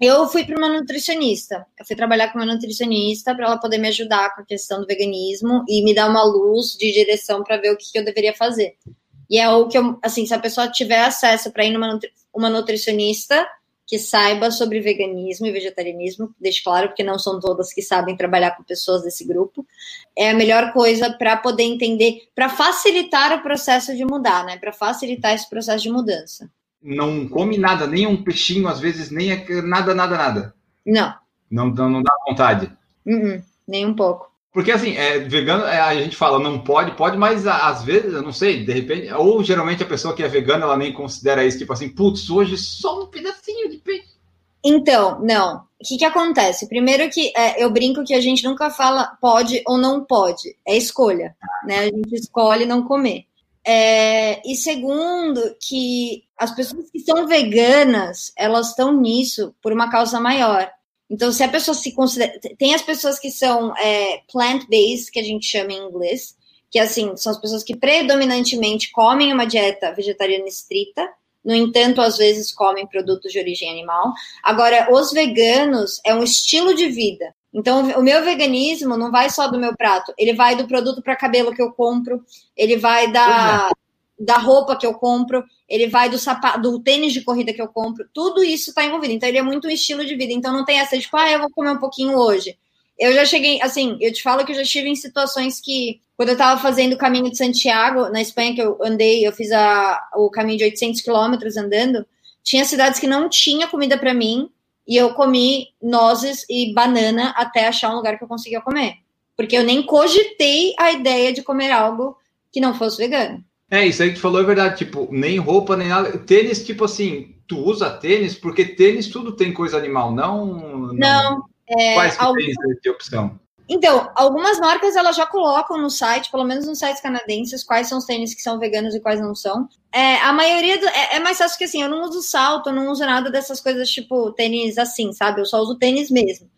Eu fui para uma nutricionista. Eu fui trabalhar com uma nutricionista para ela poder me ajudar com a questão do veganismo e me dar uma luz de direção para ver o que, que eu deveria fazer. E é o que eu, assim, se a pessoa tiver acesso para ir numa uma nutricionista, que saiba sobre veganismo e vegetarianismo, deixe claro, porque não são todas que sabem trabalhar com pessoas desse grupo. É a melhor coisa para poder entender, para facilitar o processo de mudar, né? Para facilitar esse processo de mudança. Não come nada, nem um peixinho, às vezes, nem nada, nada, nada. Não. Não, não, não dá vontade. Uh -uh, nem um pouco. Porque assim, é, vegano, é, a gente fala não pode, pode, mas às vezes, eu não sei, de repente, ou geralmente a pessoa que é vegana, ela nem considera isso, tipo assim, putz, hoje só um pedacinho de peixe. Então, não. O que, que acontece? Primeiro que é, eu brinco que a gente nunca fala pode ou não pode, é escolha, né? A gente escolhe não comer. É, e segundo, que as pessoas que são veganas, elas estão nisso por uma causa maior. Então, se a pessoa se considera. Tem as pessoas que são é, plant-based, que a gente chama em inglês, que assim, são as pessoas que predominantemente comem uma dieta vegetariana estrita, no entanto, às vezes comem produtos de origem animal. Agora, os veganos é um estilo de vida. Então, o meu veganismo não vai só do meu prato, ele vai do produto para cabelo que eu compro, ele vai da, da roupa que eu compro, ele vai do sapato, do tênis de corrida que eu compro, tudo isso está envolvido. Então, ele é muito um estilo de vida. Então, não tem essa, tipo, ah, eu vou comer um pouquinho hoje. Eu já cheguei, assim, eu te falo que eu já estive em situações que, quando eu estava fazendo o caminho de Santiago, na Espanha, que eu andei, eu fiz a, o caminho de 800 quilômetros andando, tinha cidades que não tinha comida para mim, e eu comi nozes e banana até achar um lugar que eu conseguia comer. Porque eu nem cogitei a ideia de comer algo que não fosse vegano. É, isso aí que tu falou é verdade, tipo, nem roupa, nem nada. Tênis, tipo assim, tu usa tênis porque tênis tudo tem coisa animal, não. Não. É, Quais que algum... tênis de opção? Então, algumas marcas elas já colocam no site, pelo menos nos sites canadenses, quais são os tênis que são veganos e quais não são. É, a maioria do, é, é, mais fácil que assim, eu não uso salto, eu não uso nada dessas coisas tipo tênis assim, sabe? Eu só uso tênis mesmo.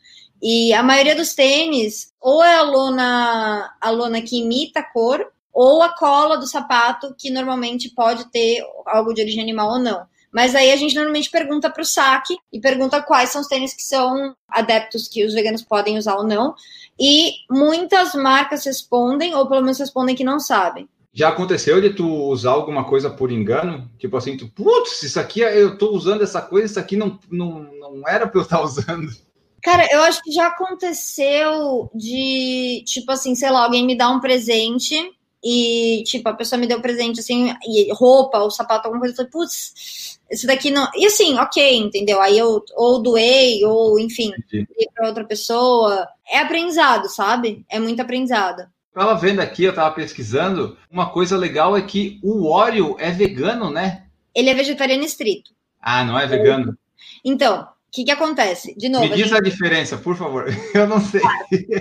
E a maioria dos tênis, ou é a lona, a lona que imita a cor, ou a cola do sapato, que normalmente pode ter algo de origem animal ou não. Mas aí a gente normalmente pergunta para o saque e pergunta quais são os tênis que são adeptos que os veganos podem usar ou não. E muitas marcas respondem, ou pelo menos respondem que não sabem. Já aconteceu de tu usar alguma coisa por engano? Tipo assim, tu, putz, isso aqui eu tô usando essa coisa, isso aqui não, não, não era para eu estar usando. Cara, eu acho que já aconteceu de, tipo assim, sei lá, alguém me dá um presente e, tipo, a pessoa me deu presente, assim, e roupa, ou sapato, alguma coisa, eu falei, putz, esse daqui não. E assim, ok, entendeu? Aí eu ou doei, ou enfim, dei para outra pessoa. É aprendizado, sabe? É muito aprendizado. Tava vendo aqui, eu tava pesquisando. Uma coisa legal é que o Oreo é vegano, né? Ele é vegetariano estrito. Ah, não é vegano? Então, o que, que acontece? De novo. Me diz a, gente... a diferença, por favor. Eu não sei.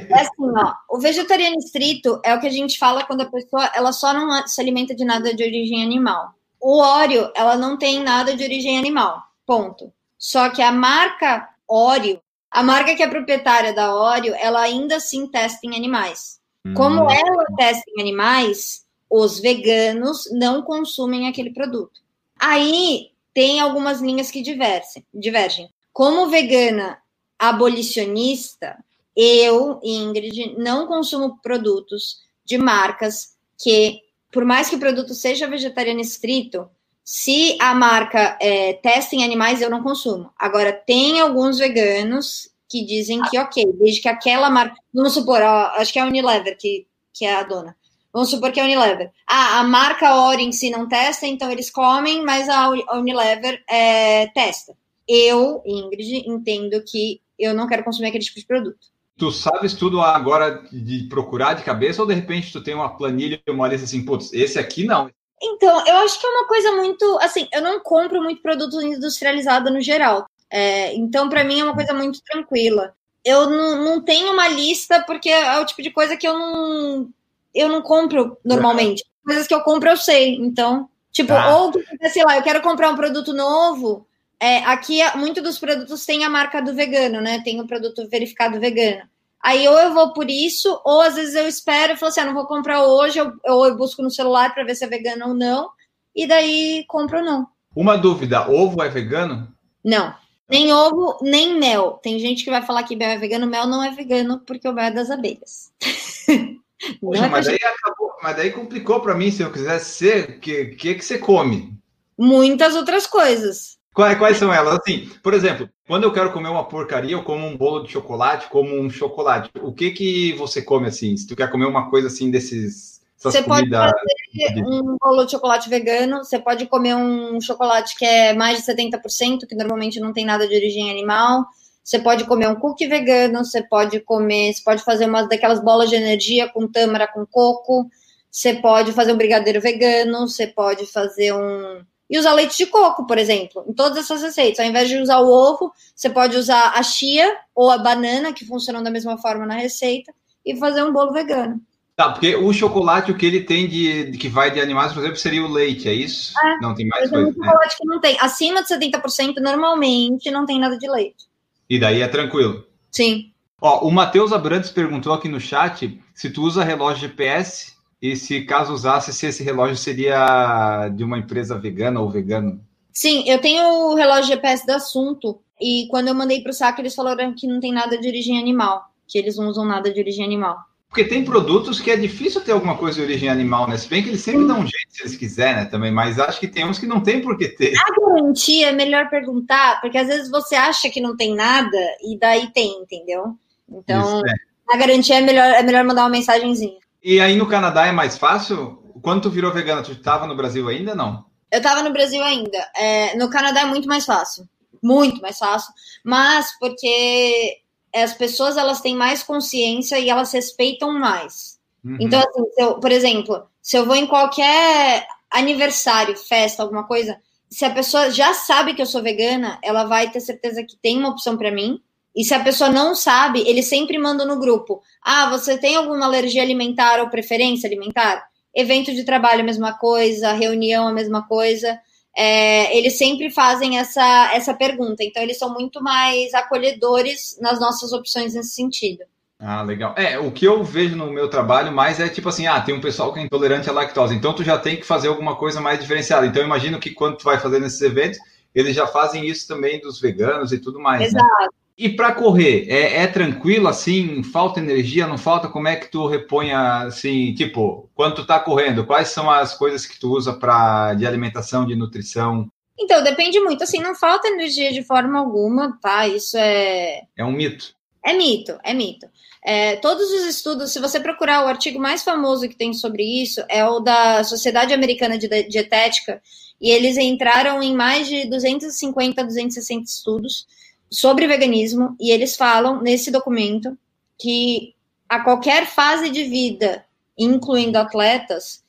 É assim, ó. O vegetariano estrito é o que a gente fala quando a pessoa ela só não se alimenta de nada de origem animal. O óleo, ela não tem nada de origem animal, ponto. Só que a marca Oreo, a marca que é proprietária da Oreo, ela ainda assim testa em animais. Hum. Como ela testa em animais, os veganos não consumem aquele produto. Aí tem algumas linhas que divergem. divergem. Como vegana abolicionista, eu, Ingrid, não consumo produtos de marcas que por mais que o produto seja vegetariano estrito, se a marca é, testa em animais, eu não consumo. Agora, tem alguns veganos que dizem que, ok, desde que aquela marca. Vamos supor, ó, acho que é a Unilever que, que é a dona. Vamos supor que é a Unilever. Ah, a marca Ori em si não testa, então eles comem, mas a Unilever é, testa. Eu, Ingrid, entendo que eu não quero consumir aquele tipo de produto. Tu sabes tudo agora de procurar de cabeça ou de repente tu tem uma planilha e uma lista assim, putz, esse aqui não. Então, eu acho que é uma coisa muito. Assim, eu não compro muito produto industrializado no geral. É, então, para mim, é uma coisa muito tranquila. Eu não, não tenho uma lista porque é o tipo de coisa que eu não. Eu não compro normalmente. É. Coisas que eu compro, eu sei. Então, tipo, ah. ou, sei lá, eu quero comprar um produto novo. É, aqui, muito dos produtos tem a marca do vegano, né? Tem o produto verificado vegano. Aí ou eu vou por isso, ou às vezes eu espero e falo assim, ah, não vou comprar hoje, ou eu busco no celular para ver se é vegano ou não, e daí compro ou não. Uma dúvida, ovo é vegano? Não. Nem ovo, nem mel. Tem gente que vai falar que mel é vegano, mel não é vegano porque o mel é das abelhas. Poxa, é mas, daí acabou, mas daí complicou para mim, se eu quisesse ser, o que, que, que você come? Muitas outras coisas. Quais, são elas? Assim, por exemplo, quando eu quero comer uma porcaria, eu como um bolo de chocolate, como um chocolate. O que que você come assim? Se tu quer comer uma coisa assim desses você pode fazer um bolo de chocolate vegano, você pode comer um chocolate que é mais de 70%, que normalmente não tem nada de origem animal. Você pode comer um cookie vegano, você pode comer, você pode fazer uma daquelas bolas de energia com tâmara com coco, você pode fazer um brigadeiro vegano, você pode fazer um e usar leite de coco, por exemplo, em todas essas receitas. Ao invés de usar o ovo, você pode usar a chia ou a banana, que funcionam da mesma forma na receita, e fazer um bolo vegano. Tá, porque o chocolate, o que ele tem de, que vai de animais, por exemplo, seria o leite, é isso? É, não tem mais coisa. Um chocolate que não tem. Acima de 70%, normalmente, não tem nada de leite. E daí é tranquilo. Sim. Ó, o Matheus Abrantes perguntou aqui no chat se tu usa relógio GPS e se caso usasse, se esse relógio seria de uma empresa vegana ou vegano? Sim, eu tenho o relógio GPS do assunto. E quando eu mandei para o saco, eles falaram que não tem nada de origem animal. Que eles não usam nada de origem animal. Porque tem produtos que é difícil ter alguma coisa de origem animal, né? Se bem que eles sempre dão um jeito se eles quiserem, né? Também, mas acho que tem uns que não tem por que ter. A garantia é melhor perguntar, porque às vezes você acha que não tem nada e daí tem, entendeu? Então, Isso, é. a garantia é melhor, é melhor mandar uma mensagenzinha. E aí no Canadá é mais fácil? Quando tu virou vegana, tu estava no Brasil ainda não? Eu estava no Brasil ainda. É, no Canadá é muito mais fácil. Muito mais fácil. Mas porque as pessoas elas têm mais consciência e elas respeitam mais. Uhum. Então, assim, eu, por exemplo, se eu vou em qualquer aniversário, festa, alguma coisa, se a pessoa já sabe que eu sou vegana, ela vai ter certeza que tem uma opção para mim E se a pessoa não sabe, ele sempre manda no grupo: Ah, você tem alguma alergia alimentar ou preferência alimentar? Evento de trabalho, a mesma coisa, reunião, a mesma coisa. É, eles sempre fazem essa, essa pergunta. Então, eles são muito mais acolhedores nas nossas opções nesse sentido. Ah, legal. É, o que eu vejo no meu trabalho mais é tipo assim, ah, tem um pessoal que é intolerante à lactose, então tu já tem que fazer alguma coisa mais diferenciada. Então, eu imagino que quando tu vai fazer nesses eventos, eles já fazem isso também dos veganos e tudo mais. Né? Exato. Né? E para correr, é, é, tranquilo assim? Falta energia, não falta? Como é que tu repõe assim, tipo, quando tu tá correndo, quais são as coisas que tu usa para de alimentação, de nutrição? Então, depende muito, assim, não falta energia de forma alguma, tá? Isso é É um mito. É mito, é mito. É, todos os estudos, se você procurar o artigo mais famoso que tem sobre isso, é o da Sociedade Americana de Dietética, e eles entraram em mais de 250, 260 estudos sobre veganismo, e eles falam nesse documento que a qualquer fase de vida, incluindo atletas,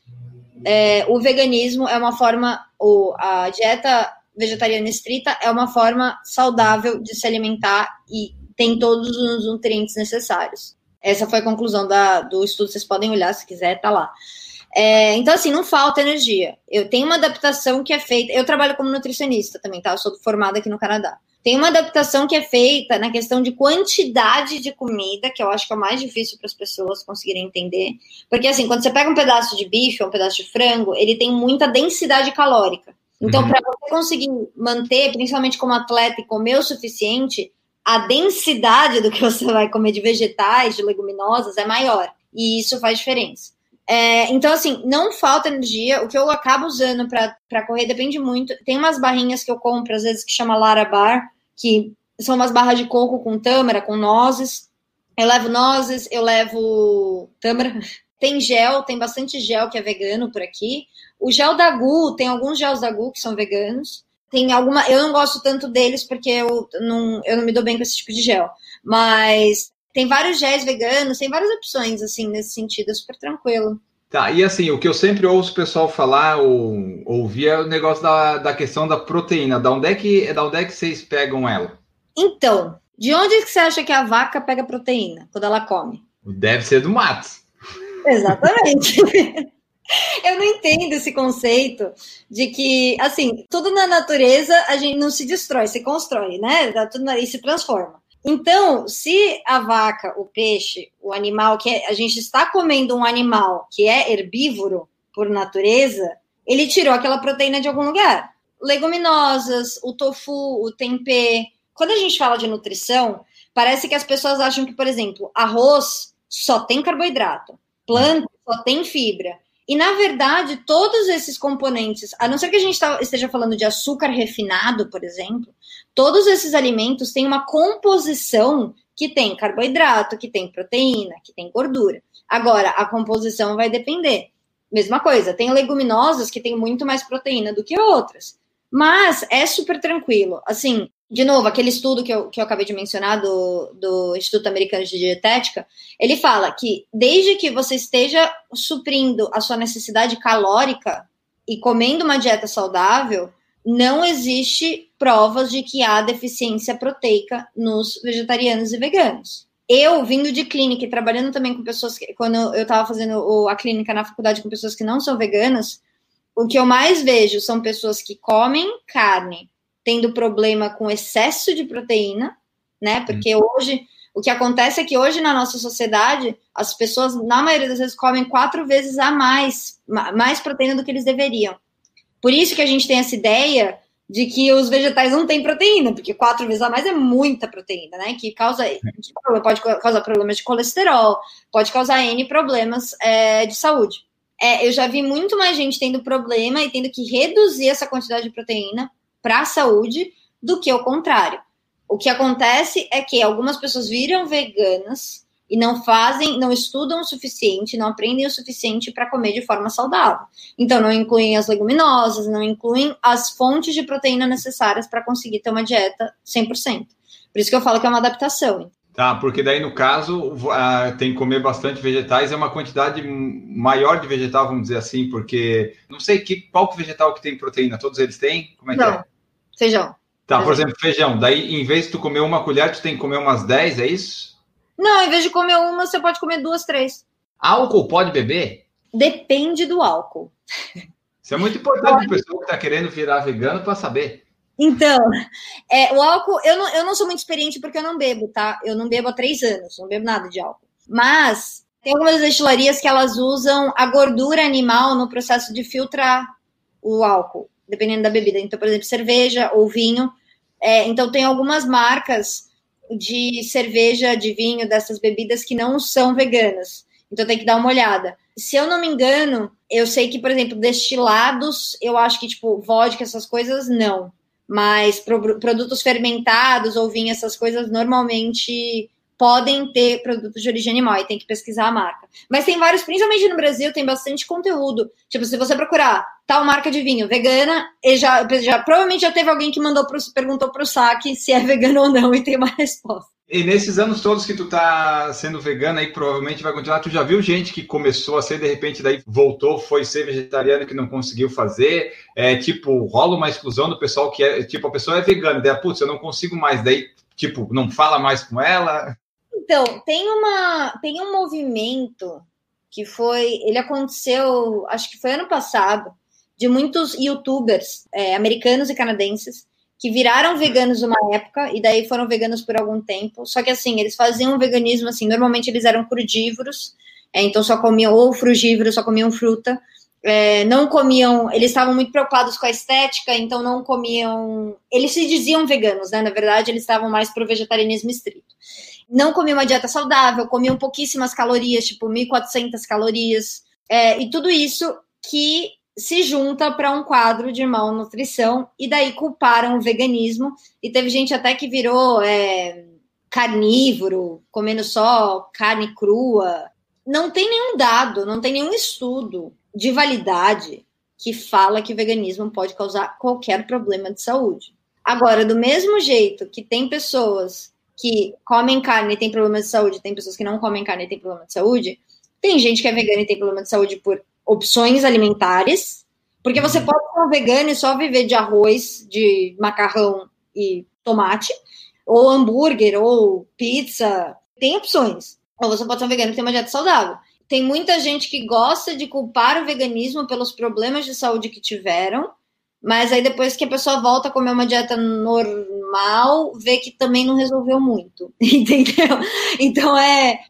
é, o veganismo é uma forma, ou a dieta vegetariana estrita é uma forma saudável de se alimentar e tem todos os nutrientes necessários. Essa foi a conclusão da, do estudo, vocês podem olhar se quiser, tá lá. É, então, assim, não falta energia. Eu tenho uma adaptação que é feita. Eu trabalho como nutricionista também, tá? Eu sou formada aqui no Canadá. Tem uma adaptação que é feita na questão de quantidade de comida, que eu acho que é o mais difícil para as pessoas conseguirem entender. Porque, assim, quando você pega um pedaço de bife ou um pedaço de frango, ele tem muita densidade calórica. Então, uhum. para você conseguir manter, principalmente como atleta, e comer o suficiente, a densidade do que você vai comer de vegetais, de leguminosas é maior. E isso faz diferença. É, então, assim, não falta energia. O que eu acabo usando para correr depende muito. Tem umas barrinhas que eu compro, às vezes, que chama Lara Bar, que são umas barras de coco com tâmara, com nozes. Eu levo nozes, eu levo tâmara. Tem gel, tem bastante gel que é vegano por aqui. O gel da Gu, tem alguns gels da Gu que são veganos tem alguma. Eu não gosto tanto deles porque eu não, eu não me dou bem com esse tipo de gel. Mas tem vários géis veganos, tem várias opções, assim, nesse sentido, é super tranquilo. Tá, e assim, o que eu sempre ouço o pessoal falar ou ouvir é o negócio da, da questão da proteína. Da onde, é que, da onde é que vocês pegam ela? Então, de onde que você acha que a vaca pega proteína quando ela come? Deve ser do mato. Exatamente. Eu não entendo esse conceito de que, assim, tudo na natureza a gente não se destrói, se constrói, né? Tá tudo e se transforma. Então, se a vaca, o peixe, o animal que é, a gente está comendo um animal que é herbívoro por natureza, ele tirou aquela proteína de algum lugar. Leguminosas, o tofu, o tempê. Quando a gente fala de nutrição, parece que as pessoas acham que, por exemplo, arroz só tem carboidrato, planta só tem fibra. E, na verdade, todos esses componentes, a não ser que a gente tá, esteja falando de açúcar refinado, por exemplo, todos esses alimentos têm uma composição que tem carboidrato, que tem proteína, que tem gordura. Agora, a composição vai depender. Mesma coisa, tem leguminosas que têm muito mais proteína do que outras. Mas é super tranquilo. Assim, de novo, aquele estudo que eu, que eu acabei de mencionar do, do Instituto Americano de Dietética, ele fala que desde que você esteja suprindo a sua necessidade calórica e comendo uma dieta saudável, não existe provas de que há deficiência proteica nos vegetarianos e veganos. Eu, vindo de clínica e trabalhando também com pessoas que, quando eu estava fazendo a clínica na faculdade com pessoas que não são veganas, o que eu mais vejo são pessoas que comem carne, tendo problema com excesso de proteína, né? Porque hum. hoje o que acontece é que hoje na nossa sociedade as pessoas, na maioria das vezes, comem quatro vezes a mais, mais proteína do que eles deveriam. Por isso que a gente tem essa ideia de que os vegetais não têm proteína, porque quatro vezes a mais é muita proteína, né? Que causa que pode causar problemas de colesterol, pode causar N problemas é, de saúde. É, eu já vi muito mais gente tendo problema e tendo que reduzir essa quantidade de proteína para a saúde do que o contrário. O que acontece é que algumas pessoas viram veganas e não fazem, não estudam o suficiente, não aprendem o suficiente para comer de forma saudável. Então, não incluem as leguminosas, não incluem as fontes de proteína necessárias para conseguir ter uma dieta 100%. Por isso que eu falo que é uma adaptação. Tá, porque daí no caso uh, tem que comer bastante vegetais, é uma quantidade maior de vegetal, vamos dizer assim, porque não sei que, qual vegetal que tem proteína, todos eles têm? Como é não. que é? Feijão. Tá, por exemplo, feijão. Daí, em vez de tu comer uma colher, tu tem que comer umas 10, é isso? Não, em vez de comer uma, você pode comer duas, três. Álcool pode beber? Depende do álcool. Isso é muito importante para o pessoal que está querendo virar vegano para saber. Então, é, o álcool, eu não, eu não sou muito experiente porque eu não bebo, tá? Eu não bebo há três anos, não bebo nada de álcool. Mas tem algumas destilarias que elas usam a gordura animal no processo de filtrar o álcool, dependendo da bebida. Então, por exemplo, cerveja ou vinho. É, então, tem algumas marcas de cerveja, de vinho, dessas bebidas que não são veganas. Então, tem que dar uma olhada. Se eu não me engano, eu sei que, por exemplo, destilados, eu acho que, tipo, vodka, essas coisas, não. Mas pro, produtos fermentados ou vinho, essas coisas, normalmente podem ter produtos de origem animal e tem que pesquisar a marca. Mas tem vários, principalmente no Brasil, tem bastante conteúdo. Tipo, se você procurar tal marca de vinho vegana, e já, já provavelmente já teve alguém que mandou pro, perguntou pro saque se é vegano ou não e tem uma resposta. E nesses anos todos que tu tá sendo vegana aí, provavelmente vai continuar. Tu já viu gente que começou a ser, de repente, daí voltou, foi ser vegetariano que não conseguiu fazer? É tipo, rola uma exclusão do pessoal que é, tipo, a pessoa é vegana, daí, putz, eu não consigo mais, daí, tipo, não fala mais com ela? Então, tem uma tem um movimento que foi, ele aconteceu, acho que foi ano passado, de muitos youtubers é, americanos e canadenses que viraram veganos uma época e daí foram veganos por algum tempo. Só que assim, eles faziam um veganismo assim, normalmente eles eram crudívoros, é, então só comiam ou frugívoros, só comiam fruta. É, não comiam, eles estavam muito preocupados com a estética, então não comiam. Eles se diziam veganos, né? Na verdade, eles estavam mais pro vegetarianismo estrito não comia uma dieta saudável, comiam pouquíssimas calorias, tipo 1.400 calorias, é, e tudo isso que se junta para um quadro de malnutrição, e daí culparam o veganismo, e teve gente até que virou é, carnívoro, comendo só carne crua. Não tem nenhum dado, não tem nenhum estudo de validade que fala que veganismo pode causar qualquer problema de saúde. Agora, do mesmo jeito que tem pessoas que comem carne e tem problema de saúde, tem pessoas que não comem carne e tem problema de saúde. Tem gente que é vegana e tem problema de saúde por opções alimentares, porque você uhum. pode ser um vegano e só viver de arroz, de macarrão e tomate, ou hambúrguer, ou pizza. Tem opções. Ou você pode ser um vegano e ter uma dieta saudável. Tem muita gente que gosta de culpar o veganismo pelos problemas de saúde que tiveram, mas aí depois que a pessoa volta a comer uma dieta normal, vê que também não resolveu muito, entendeu? Então é,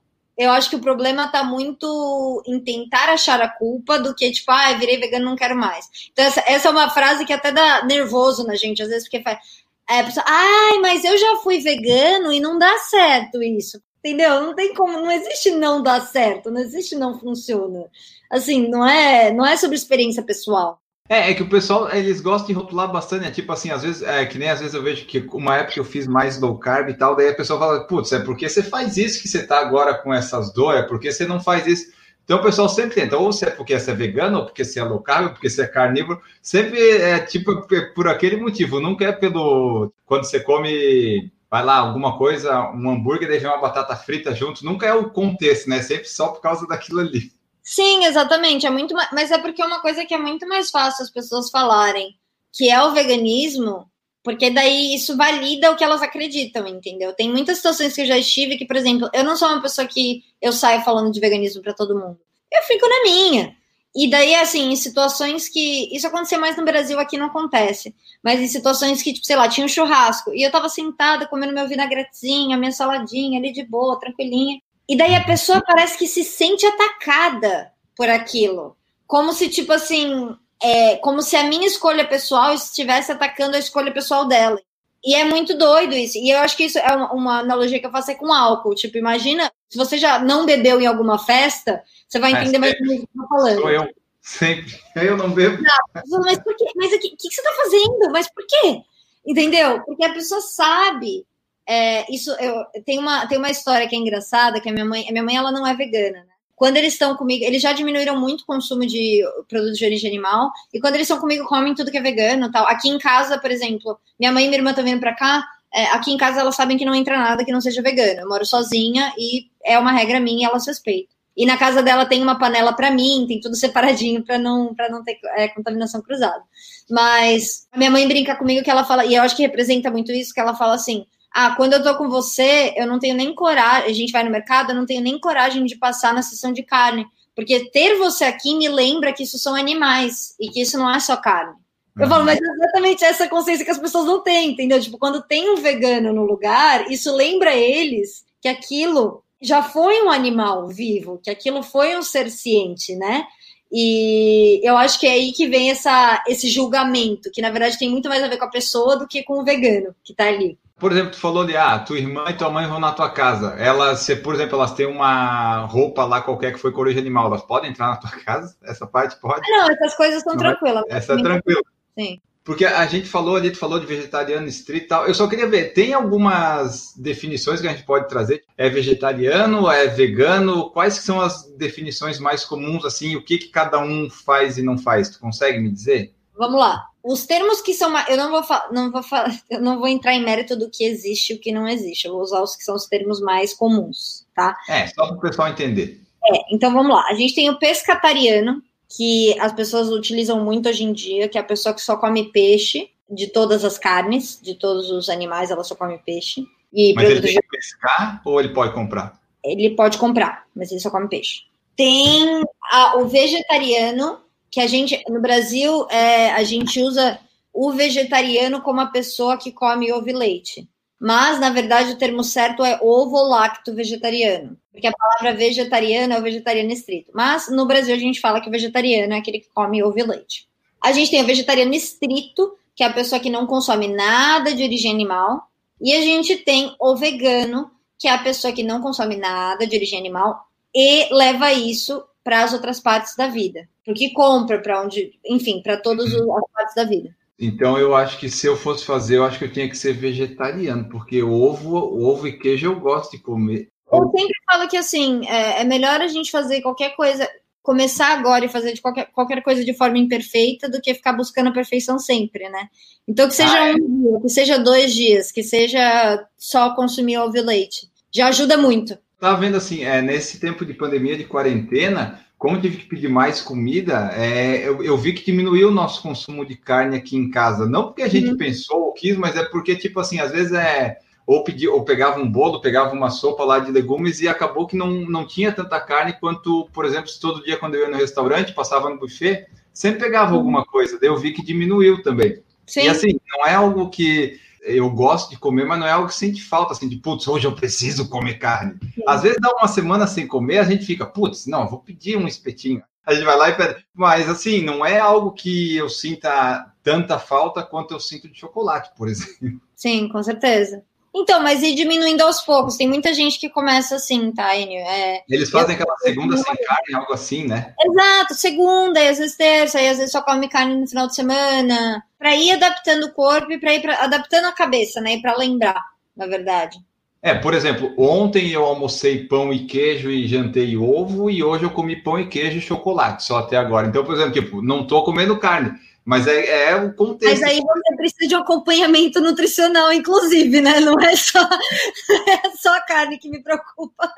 eu acho que o problema tá muito em tentar achar a culpa do que, tipo, ah, virei vegano, não quero mais. Então, essa, essa é uma frase que até dá nervoso na gente, às vezes, porque faz. É, a pessoa, ai, mas eu já fui vegano e não dá certo isso. Entendeu? Não tem como, não existe não dar certo, não existe não funciona. Assim, não é, não é sobre experiência pessoal. É, é que o pessoal, eles gostam de rotular bastante, né? Tipo assim, às vezes, é que nem às vezes eu vejo que uma época eu fiz mais low carb e tal, daí a pessoa fala, putz, é porque você faz isso que você tá agora com essas dores, é porque você não faz isso. Então o pessoal sempre tenta, ou se é porque você é vegano, ou porque você é low carb, ou porque você é carnívoro, sempre é tipo por aquele motivo, nunca é pelo. Quando você come, vai lá, alguma coisa, um hambúrguer, daí vem uma batata frita junto, nunca é o contexto, né? Sempre só por causa daquilo ali. Sim, exatamente. É muito, mas é porque é uma coisa que é muito mais fácil as pessoas falarem, que é o veganismo, porque daí isso valida o que elas acreditam, entendeu? Tem muitas situações que eu já estive que, por exemplo, eu não sou uma pessoa que eu saio falando de veganismo para todo mundo. Eu fico na minha. E daí, assim, em situações que. Isso acontecia mais no Brasil, aqui não acontece. Mas em situações que, tipo, sei lá, tinha um churrasco. E eu tava sentada comendo meu vinagretezinho, minha saladinha ali de boa, tranquilinha. E daí a pessoa parece que se sente atacada por aquilo. Como se, tipo assim, é, como se a minha escolha pessoal estivesse atacando a escolha pessoal dela. E é muito doido isso. E eu acho que isso é uma, analogia que eu faço é com álcool. Tipo, imagina, se você já não bebeu em alguma festa, você vai entender mais o que eu tô falando. Sou eu. Sempre. Eu não bebo. Não, mas por quê? Mas o que, que, você tá fazendo? Mas por quê? Entendeu? Porque a pessoa sabe é, isso eu, tem uma tem uma história que é engraçada que a minha mãe a minha mãe ela não é vegana né? quando eles estão comigo eles já diminuíram muito o consumo de produtos de origem animal e quando eles estão comigo comem tudo que é vegano tal aqui em casa por exemplo minha mãe e minha irmã estão vindo para cá é, aqui em casa elas sabem que não entra nada que não seja vegano eu moro sozinha e é uma regra minha e elas respeitam E na casa dela tem uma panela para mim, tem tudo separadinho para não, pra não ter é, contaminação cruzada. Mas a minha mãe brinca comigo que ela fala, e eu acho que representa muito isso, que ela fala assim: ah, quando eu tô com você, eu não tenho nem coragem, a gente vai no mercado, eu não tenho nem coragem de passar na sessão de carne. Porque ter você aqui me lembra que isso são animais e que isso não é só carne. Eu falo, mas é exatamente essa consciência que as pessoas não têm, entendeu? Tipo, quando tem um vegano no lugar, isso lembra eles que aquilo já foi um animal vivo, que aquilo foi um ser ciente, né? E eu acho que é aí que vem essa, esse julgamento, que na verdade tem muito mais a ver com a pessoa do que com o vegano que tá ali. Por exemplo, tu falou de, ah, tua irmã e tua mãe vão na tua casa. Elas, se, por exemplo, elas têm uma roupa lá qualquer que foi origem animal, elas podem entrar na tua casa? Essa parte pode? Ah, não, essas coisas estão tranquilas. Essa é tranquila. Sim. Porque a gente falou ali, tu falou de vegetariano estrito e tal. Eu só queria ver, tem algumas definições que a gente pode trazer? É vegetariano, é vegano? Quais que são as definições mais comuns, assim? O que, que cada um faz e não faz? Tu consegue me dizer? Vamos lá. Os termos que são. Eu não vou, não vou, eu não vou entrar em mérito do que existe e o que não existe. Eu vou usar os que são os termos mais comuns, tá? É, só para o pessoal entender. É, então vamos lá. A gente tem o pescatariano, que as pessoas utilizam muito hoje em dia, que é a pessoa que só come peixe, de todas as carnes, de todos os animais, ela só come peixe. E mas ele tem que pescar ou ele pode comprar? Ele pode comprar, mas ele só come peixe. Tem a, o vegetariano, que a gente, no Brasil, é, a gente usa o vegetariano como a pessoa que come ovo e leite. Mas, na verdade, o termo certo é ovo-lacto vegetariano. Porque a palavra vegetariano é o vegetariano estrito. Mas, no Brasil, a gente fala que o vegetariano é aquele que come ovo e leite. A gente tem o vegetariano estrito, que é a pessoa que não consome nada de origem animal. E a gente tem o vegano, que é a pessoa que não consome nada de origem animal e leva isso para as outras partes da vida. O que compra, para onde, enfim, para todas as partes da vida. Então eu acho que se eu fosse fazer, eu acho que eu tinha que ser vegetariano, porque ovo, ovo e queijo eu gosto de comer. Eu sempre falo que assim, é, é melhor a gente fazer qualquer coisa, começar agora e fazer de qualquer, qualquer coisa de forma imperfeita do que ficar buscando a perfeição sempre, né? Então que seja ah, é. um dia, que seja dois dias, que seja só consumir ovo e leite. Já ajuda muito. Tá vendo assim, é, nesse tempo de pandemia, de quarentena, como eu tive que pedir mais comida, é, eu, eu, vi que diminuiu o nosso consumo de carne aqui em casa. Não porque a gente uhum. pensou ou quis, mas é porque, tipo assim, às vezes é. Ou, pedi, ou pegava um bolo, pegava uma sopa lá de legumes e acabou que não, não tinha tanta carne quanto, por exemplo, se todo dia quando eu ia no restaurante, passava no buffet, sempre pegava uhum. alguma coisa. Daí eu vi que diminuiu também. Sim. E assim, não é algo que eu gosto de comer, mas não é algo que sente falta, assim, de putz, hoje eu preciso comer carne. Sim. Às vezes dá uma semana sem comer, a gente fica, putz, não, vou pedir um espetinho. A gente vai lá e pede. Mas assim, não é algo que eu sinta tanta falta quanto eu sinto de chocolate, por exemplo. Sim, com certeza. Então, mas ir diminuindo aos poucos. Tem muita gente que começa assim, tá, Enio? É, Eles fazem aquela segunda eu, sem carne, algo assim, né? Exato, segunda, e às vezes terça, e às vezes só come carne no final de semana. Para ir adaptando o corpo e para ir pra, adaptando a cabeça, né? E para lembrar, na verdade. É, por exemplo, ontem eu almocei pão e queijo e jantei ovo, e hoje eu comi pão e queijo e chocolate, só até agora. Então, por exemplo, tipo, não tô comendo carne mas é, é o contexto. Mas aí você precisa de um acompanhamento nutricional, inclusive, né? Não é só, é só a carne que me preocupa.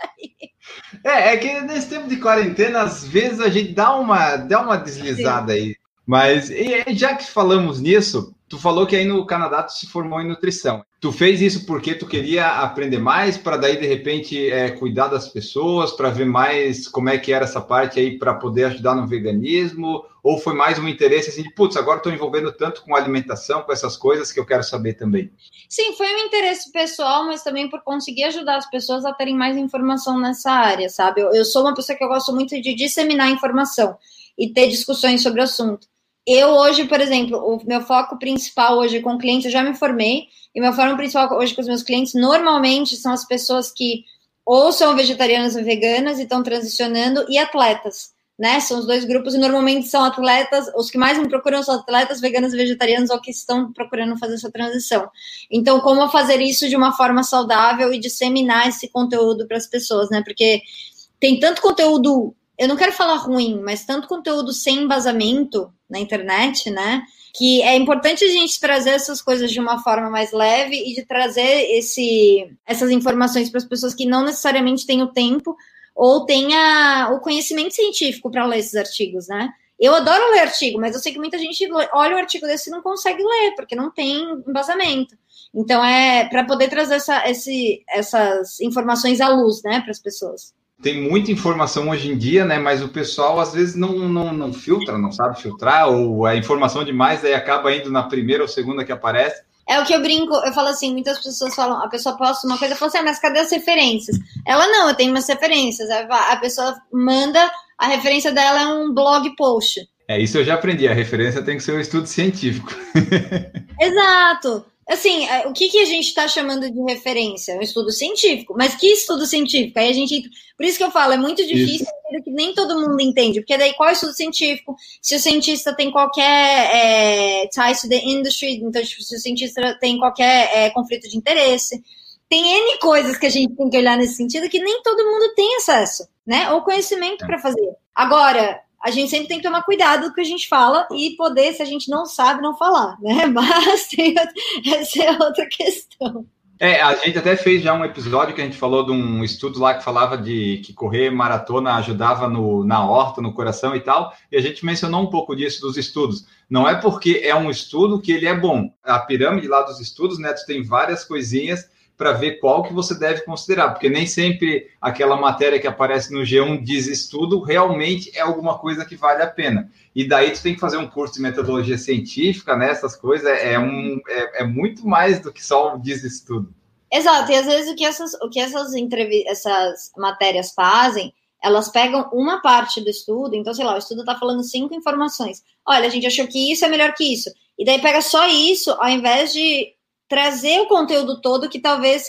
É, é que nesse tempo de quarentena, às vezes a gente dá uma, dá uma deslizada Sim. aí. Mas e, já que falamos nisso, tu falou que aí no Canadá tu se formou em nutrição. Tu fez isso porque tu queria aprender mais, para daí de repente é, cuidar das pessoas, para ver mais como é que era essa parte aí para poder ajudar no veganismo? Ou foi mais um interesse assim de, putz, agora estou envolvendo tanto com alimentação, com essas coisas que eu quero saber também? Sim, foi um interesse pessoal, mas também por conseguir ajudar as pessoas a terem mais informação nessa área, sabe? Eu, eu sou uma pessoa que eu gosto muito de disseminar informação e ter discussões sobre o assunto. Eu hoje, por exemplo, o meu foco principal hoje com clientes, eu já me formei, e meu foco principal hoje com os meus clientes normalmente são as pessoas que ou são vegetarianas ou veganas e estão transicionando, e atletas, né? São os dois grupos, e normalmente são atletas, os que mais me procuram são atletas veganos e vegetarianos ou que estão procurando fazer essa transição. Então, como fazer isso de uma forma saudável e disseminar esse conteúdo para as pessoas, né? Porque tem tanto conteúdo eu não quero falar ruim, mas tanto conteúdo sem embasamento na internet, né? Que é importante a gente trazer essas coisas de uma forma mais leve e de trazer esse, essas informações para as pessoas que não necessariamente têm o tempo, ou tenha o conhecimento científico para ler esses artigos, né? Eu adoro ler artigo, mas eu sei que muita gente olha o artigo desse e não consegue ler, porque não tem embasamento. Então, é para poder trazer essa, esse, essas informações à luz, né, para as pessoas. Tem muita informação hoje em dia, né? Mas o pessoal às vezes não, não, não filtra, não sabe filtrar, ou a informação demais aí acaba indo na primeira ou segunda que aparece. É o que eu brinco, eu falo assim, muitas pessoas falam, a pessoa posta uma coisa e fala assim, ah, mas cadê as referências? Ela não, eu tenho umas referências. A pessoa manda, a referência dela é um blog post. É, isso eu já aprendi, a referência tem que ser um estudo científico. Exato. Assim, é, o que, que a gente está chamando de referência? Um estudo científico. Mas que estudo científico? Aí a gente. Por isso que eu falo, é muito difícil, que nem todo mundo entende. Porque daí, qual é o estudo científico? Se o cientista tem qualquer é, ties to the industry, então, tipo, se o cientista tem qualquer é, conflito de interesse. Tem N coisas que a gente tem que olhar nesse sentido que nem todo mundo tem acesso, né? Ou conhecimento para fazer. Agora, a gente sempre tem que tomar cuidado com o que a gente fala e poder, se a gente não sabe, não falar, né? Mas tem, essa é outra questão. É, a gente até fez já um episódio que a gente falou de um estudo lá que falava de que correr maratona ajudava no, na horta, no coração e tal, e a gente mencionou um pouco disso dos estudos. Não é porque é um estudo que ele é bom. A pirâmide lá dos estudos, né, tu tem várias coisinhas para ver qual que você deve considerar, porque nem sempre aquela matéria que aparece no G1 diz estudo realmente é alguma coisa que vale a pena. E daí tu tem que fazer um curso de metodologia científica, né? Essas coisas é, um, é, é muito mais do que só diz estudo. Exato, e às vezes o que essas, o que essas, essas matérias fazem, elas pegam uma parte do estudo, então, sei lá, o estudo está falando cinco informações. Olha, a gente achou que isso é melhor que isso. E daí pega só isso, ao invés de trazer o conteúdo todo que talvez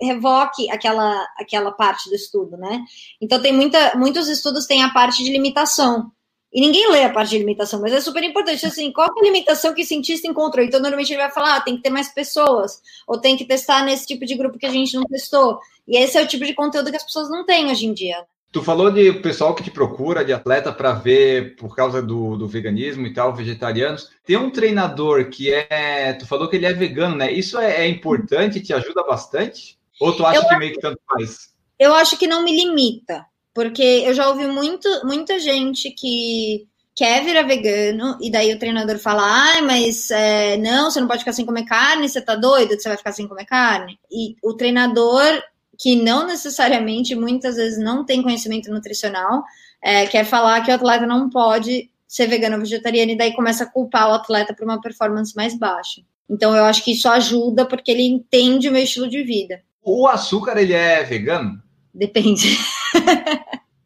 revoque aquela, aquela parte do estudo, né? Então tem muita, muitos estudos têm a parte de limitação. E ninguém lê a parte de limitação, mas é super importante. Assim, qual é a limitação que o cientista encontrou? Então, normalmente ele vai falar: ah, tem que ter mais pessoas, ou tem que testar nesse tipo de grupo que a gente não testou. E esse é o tipo de conteúdo que as pessoas não têm hoje em dia. Tu falou de pessoal que te procura, de atleta, para ver por causa do, do, veganismo e tal, vegetarianos. Tem um treinador que é. Tu falou que ele é vegano, né? Isso é, é importante, te ajuda bastante? Ou tu acha eu que meio que tanto faz? Eu acho que não me limita, porque eu já ouvi muito, muita gente que quer virar vegano, e daí o treinador fala: ai, mas é, não, você não pode ficar sem comer carne, você tá doido que você vai ficar sem comer carne? E o treinador que não necessariamente, muitas vezes, não tem conhecimento nutricional, é, quer falar que o atleta não pode ser vegano ou vegetariano, e daí começa a culpar o atleta por uma performance mais baixa. Então, eu acho que isso ajuda porque ele entende o meu estilo de vida. O açúcar, ele é vegano? Depende.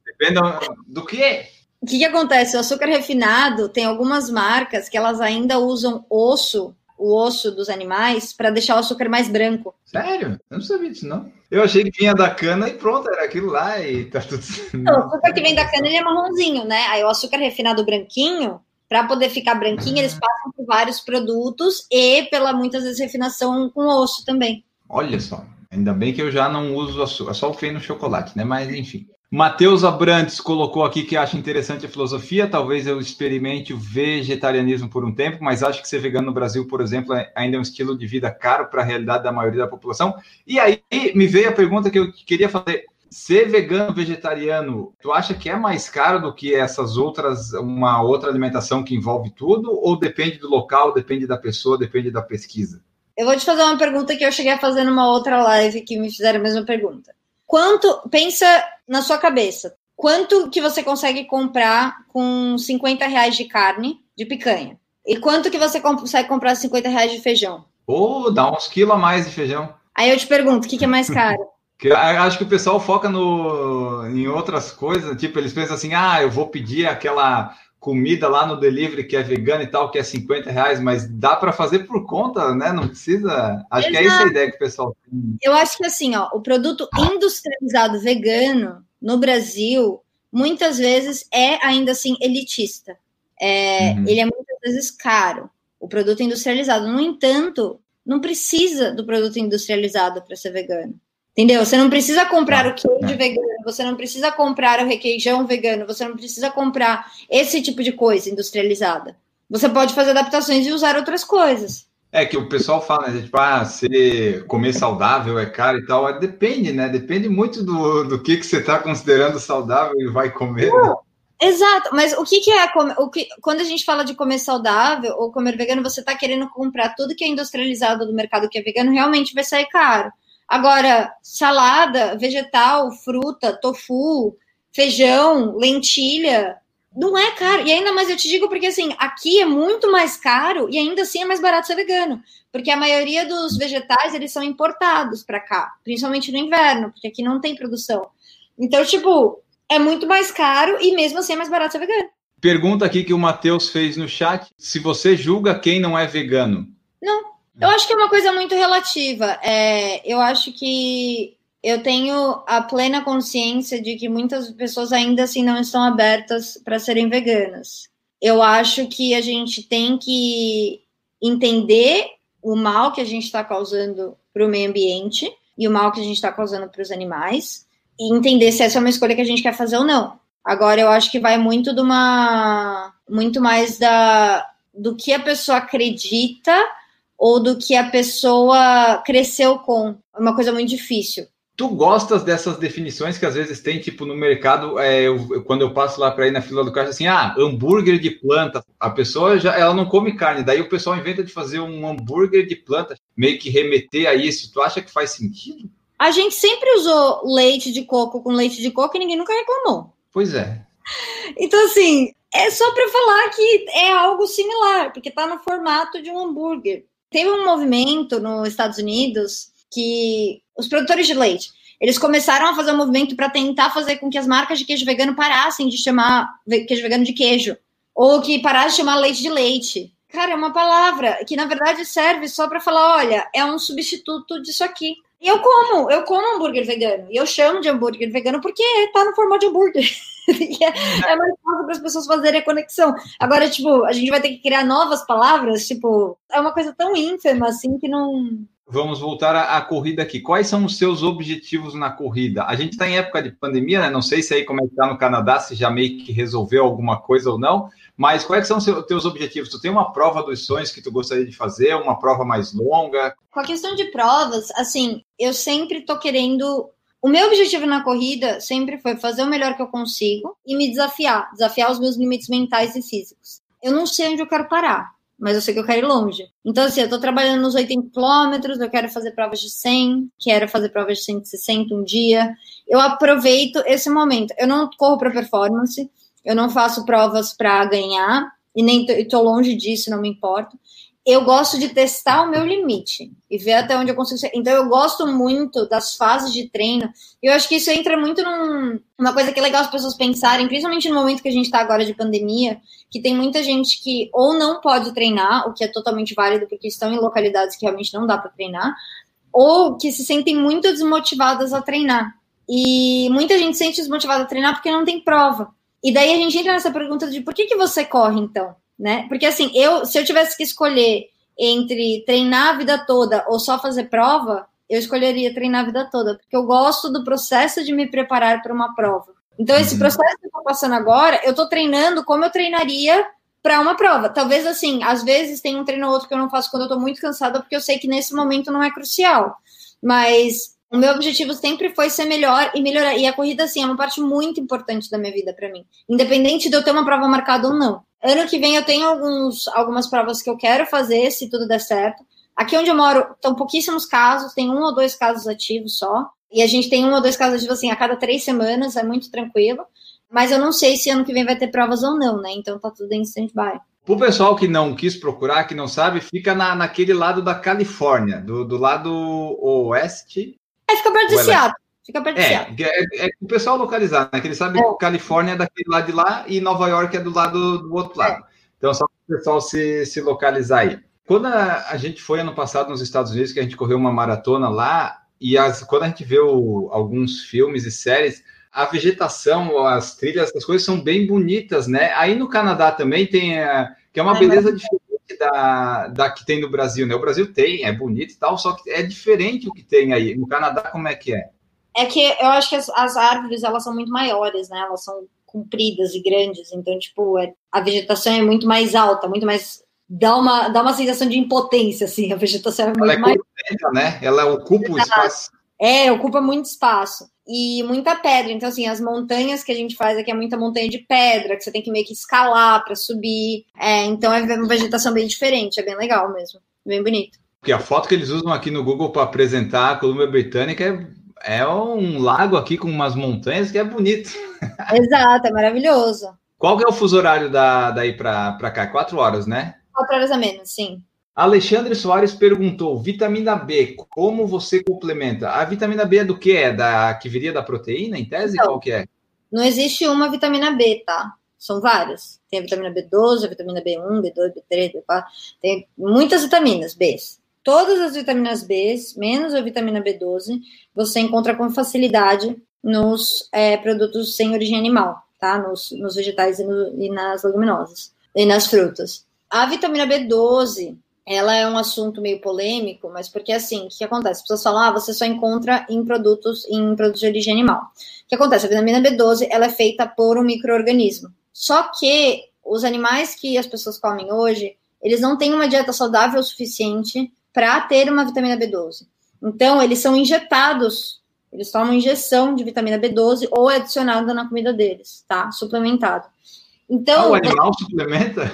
Depende do que? O que, que acontece? O açúcar refinado tem algumas marcas que elas ainda usam osso o osso dos animais para deixar o açúcar mais branco. Sério? Eu não sabia disso, não. Eu achei que vinha da cana e pronto, era aquilo lá e tá tudo. Não, o açúcar que vem da cana ele é marronzinho, né? Aí o açúcar refinado branquinho, para poder ficar branquinho, eles passam por vários produtos e pela muitas vezes refinação com osso também. Olha só. Ainda bem que eu já não uso açúcar, só o feio no chocolate, né? Mas enfim. Matheus Abrantes colocou aqui que acha interessante a filosofia. Talvez eu experimente o vegetarianismo por um tempo, mas acho que ser vegano no Brasil, por exemplo, é, ainda é um estilo de vida caro para a realidade da maioria da população. E aí me veio a pergunta que eu queria fazer: ser vegano vegetariano, tu acha que é mais caro do que essas outras, uma outra alimentação que envolve tudo? Ou depende do local, depende da pessoa, depende da pesquisa? Eu vou te fazer uma pergunta que eu cheguei a fazer numa outra live que me fizeram a mesma pergunta. Quanto, pensa na sua cabeça, quanto que você consegue comprar com 50 reais de carne, de picanha? E quanto que você consegue comprar 50 reais de feijão? Ou oh, dá uns quilos a mais de feijão. Aí eu te pergunto, o que, que é mais caro? acho que o pessoal foca no, em outras coisas, tipo, eles pensam assim, ah, eu vou pedir aquela comida lá no delivery que é vegana e tal, que é 50 reais, mas dá para fazer por conta, né? Não precisa. Acho Exato. que é essa a ideia que o pessoal tem. Eu acho que assim, ó, o produto industrializado vegano no Brasil muitas vezes é ainda assim elitista. É, uhum. Ele é muitas vezes caro, o produto industrializado. No entanto, não precisa do produto industrializado para ser vegano. Entendeu? Você não precisa comprar o queijo é. vegano, você não precisa comprar o requeijão vegano, você não precisa comprar esse tipo de coisa industrializada. Você pode fazer adaptações e usar outras coisas. É que o pessoal fala, né? Tipo, ah, se comer saudável é caro e tal. Depende, né? Depende muito do, do que, que você está considerando saudável e vai comer. Né? Exato, mas o que, que é o que, quando a gente fala de comer saudável ou comer vegano, você está querendo comprar tudo que é industrializado do mercado que é vegano, realmente vai sair caro. Agora, salada, vegetal, fruta, tofu, feijão, lentilha, não é caro. E ainda mais eu te digo porque assim, aqui é muito mais caro e ainda assim é mais barato ser vegano, porque a maioria dos vegetais eles são importados para cá, principalmente no inverno, porque aqui não tem produção. Então, tipo, é muito mais caro e mesmo assim é mais barato ser vegano. Pergunta aqui que o Matheus fez no chat: se você julga quem não é vegano? Não. Eu acho que é uma coisa muito relativa. É, eu acho que eu tenho a plena consciência de que muitas pessoas ainda assim não estão abertas para serem veganas. Eu acho que a gente tem que entender o mal que a gente está causando para o meio ambiente e o mal que a gente está causando para os animais e entender se essa é uma escolha que a gente quer fazer ou não. Agora eu acho que vai muito de uma muito mais da do que a pessoa acredita ou do que a pessoa cresceu com. É uma coisa muito difícil. Tu gostas dessas definições que às vezes tem, tipo, no mercado, é, eu, quando eu passo lá para ir na fila do caixa, assim, ah, hambúrguer de planta. A pessoa já ela não come carne, daí o pessoal inventa de fazer um hambúrguer de planta, meio que remeter a isso. Tu acha que faz sentido? A gente sempre usou leite de coco com leite de coco e ninguém nunca reclamou. Pois é. Então, assim, é só para falar que é algo similar, porque tá no formato de um hambúrguer. Teve um movimento nos Estados Unidos que os produtores de leite, eles começaram a fazer um movimento para tentar fazer com que as marcas de queijo vegano parassem de chamar queijo vegano de queijo, ou que parassem de chamar leite de leite. Cara, é uma palavra que na verdade serve só para falar, olha, é um substituto disso aqui. Eu como, eu como hambúrguer vegano. E eu chamo de hambúrguer vegano porque tá no formato de hambúrguer. é, mais fácil para as pessoas fazerem a conexão. Agora, tipo, a gente vai ter que criar novas palavras, tipo, é uma coisa tão ínfima assim que não Vamos voltar à, à, corrida aqui. Quais são os seus objetivos na corrida? A gente está em época de pandemia, né? Não sei se aí como é que está no Canadá, se já meio que resolveu alguma coisa ou não, mas quais são os teus objetivos? Tu tem uma prova dos sonhos que tu gostaria de fazer, uma prova mais longa? Com a questão de provas, assim, eu sempre tô querendo. O meu objetivo na corrida sempre foi fazer o melhor que eu consigo e me desafiar, desafiar os meus limites mentais e físicos. Eu não sei onde eu quero parar mas eu sei que eu quero ir longe. Então, assim, eu tô trabalhando nos 80 quilômetros, eu quero fazer provas de 100, quero fazer provas de 160 um dia. Eu aproveito esse momento. Eu não corro para performance, eu não faço provas para ganhar, e nem tô, tô longe disso, não me importo eu gosto de testar o meu limite e ver até onde eu consigo ser. Então, eu gosto muito das fases de treino. Eu acho que isso entra muito num, uma coisa que é legal as pessoas pensarem, principalmente no momento que a gente está agora de pandemia, que tem muita gente que ou não pode treinar, o que é totalmente válido, porque estão em localidades que realmente não dá para treinar, ou que se sentem muito desmotivadas a treinar. E muita gente se sente desmotivada a treinar porque não tem prova. E daí a gente entra nessa pergunta de por que, que você corre então? Né? Porque assim, eu se eu tivesse que escolher entre treinar a vida toda ou só fazer prova, eu escolheria treinar a vida toda, porque eu gosto do processo de me preparar para uma prova. Então, esse uhum. processo que eu estou passando agora, eu estou treinando como eu treinaria para uma prova. Talvez assim, às vezes tem um treino ou outro que eu não faço quando eu estou muito cansada, porque eu sei que nesse momento não é crucial. Mas o meu objetivo sempre foi ser melhor e melhorar. E a corrida, assim, é uma parte muito importante da minha vida para mim. Independente de eu ter uma prova marcada ou não. Ano que vem eu tenho alguns, algumas provas que eu quero fazer, se tudo der certo. Aqui onde eu moro, estão pouquíssimos casos, tem um ou dois casos ativos só. E a gente tem um ou dois casos ativos assim a cada três semanas, é muito tranquilo. Mas eu não sei se ano que vem vai ter provas ou não, né? Então tá tudo em stand-by. Para o pessoal que não quis procurar, que não sabe, fica na, naquele lado da Califórnia, do, do lado oeste. É, fica perto de Seattle. Fica perto é, é, é, o pessoal localizar, né? Que ele sabe é. que Califórnia é daquele lado de lá e Nova York é do lado do outro lado. É. Então, só para o pessoal se, se localizar aí. Quando a, a, gente foi ano passado nos Estados Unidos, que a gente correu uma maratona lá, e as, quando a gente vê o, alguns filmes e séries, a vegetação, as trilhas, as coisas são bem bonitas, né? Aí no Canadá também tem, a, que é uma beleza diferente da, da que tem no Brasil, né? O Brasil tem, é bonito e tal, só que é diferente o que tem aí. No Canadá, como é que é? É que eu acho que as, as árvores, elas são muito maiores, né? Elas são compridas e grandes, então, tipo, é, a vegetação é muito mais alta, muito mais dá uma, dá uma sensação de impotência, assim, a vegetação é muito Ela é mais. completa, né? Ela ocupa o espaço. É, ocupa muito espaço. E muita pedra. Então, assim, as montanhas que a gente faz aqui é muita montanha de pedra, que você tem que meio que escalar para subir. É, então é uma vegetação bem diferente, é bem legal mesmo. Bem bonito. Porque a foto que eles usam aqui no Google para apresentar a Colômbia Britânica é, é um lago aqui com umas montanhas que é bonito. Exato, é maravilhoso. Qual que é o fuso horário da, daí para cá? Quatro horas, né? Quatro horas a menos, sim. Alexandre Soares perguntou: vitamina B, como você complementa? A vitamina B é do que? É da que viria da proteína, em tese? Então, Qual que é? Não existe uma vitamina B, tá? São várias. Tem a vitamina B12, a vitamina B1, B2, B3, B4. Tem muitas vitaminas B. Todas as vitaminas B, menos a vitamina B12, você encontra com facilidade nos é, produtos sem origem animal, tá? Nos, nos vegetais e, no, e nas leguminosas. E nas frutas. A vitamina B12, ela é um assunto meio polêmico, mas porque assim, o que acontece? As pessoas falam, ah, você só encontra em produtos em produtos de origem animal. O que acontece? A vitamina B12 ela é feita por um microorganismo. Só que os animais que as pessoas comem hoje, eles não têm uma dieta saudável o suficiente para ter uma vitamina B12. Então, eles são injetados, eles tomam injeção de vitamina B12 ou é adicionada na comida deles, tá? Suplementado. Então, ah, o animal suplementa?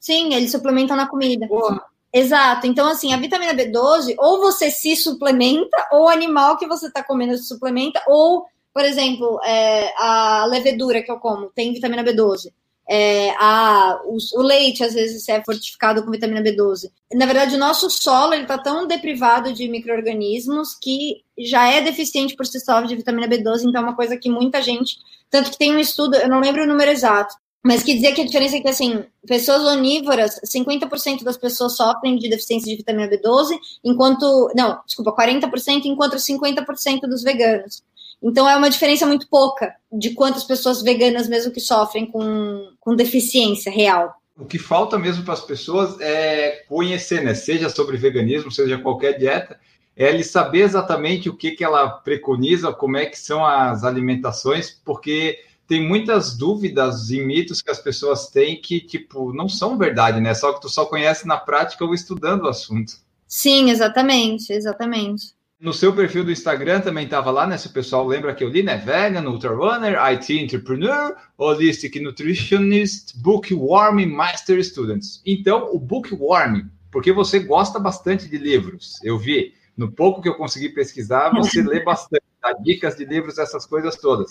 Sim, eles suplementam na comida. Porra. Exato. Então, assim, a vitamina B12, ou você se suplementa, ou o animal que você está comendo se suplementa, ou, por exemplo, é, a levedura que eu como tem vitamina B12. É, a, o, o, leite, às vezes, é fortificado com vitamina B12. Na verdade, o nosso solo está tão deprivado de micro-organismos que já é deficiente por si só de vitamina B12, então é uma coisa que muita gente. Tanto que tem um estudo, eu não lembro o número exato, mas que dizia que a diferença é que, assim, pessoas onívoras, 50% das pessoas sofrem de deficiência de vitamina B12, enquanto. Não, desculpa, 40%, enquanto 50% dos veganos. Então é uma diferença muito pouca de quantas pessoas veganas mesmo que sofrem com, com deficiência real. O que falta mesmo para as pessoas é conhecer, né? Seja sobre veganismo, seja qualquer dieta, é ele saber exatamente o que, que ela preconiza, como é que são as alimentações, porque tem muitas dúvidas e mitos que as pessoas têm que, tipo, não são verdade, né? Só que tu só conhece na prática ou estudando o assunto. Sim, exatamente, exatamente. No seu perfil do Instagram também estava lá, né? Se o pessoal lembra que eu li, né? Vegan, Ultra Runner, IT Entrepreneur, Holistic Nutritionist, Bookworm Master Students. Então, o Bookworm, porque você gosta bastante de livros, eu vi. No pouco que eu consegui pesquisar, você lê bastante, dá dicas de livros, essas coisas todas.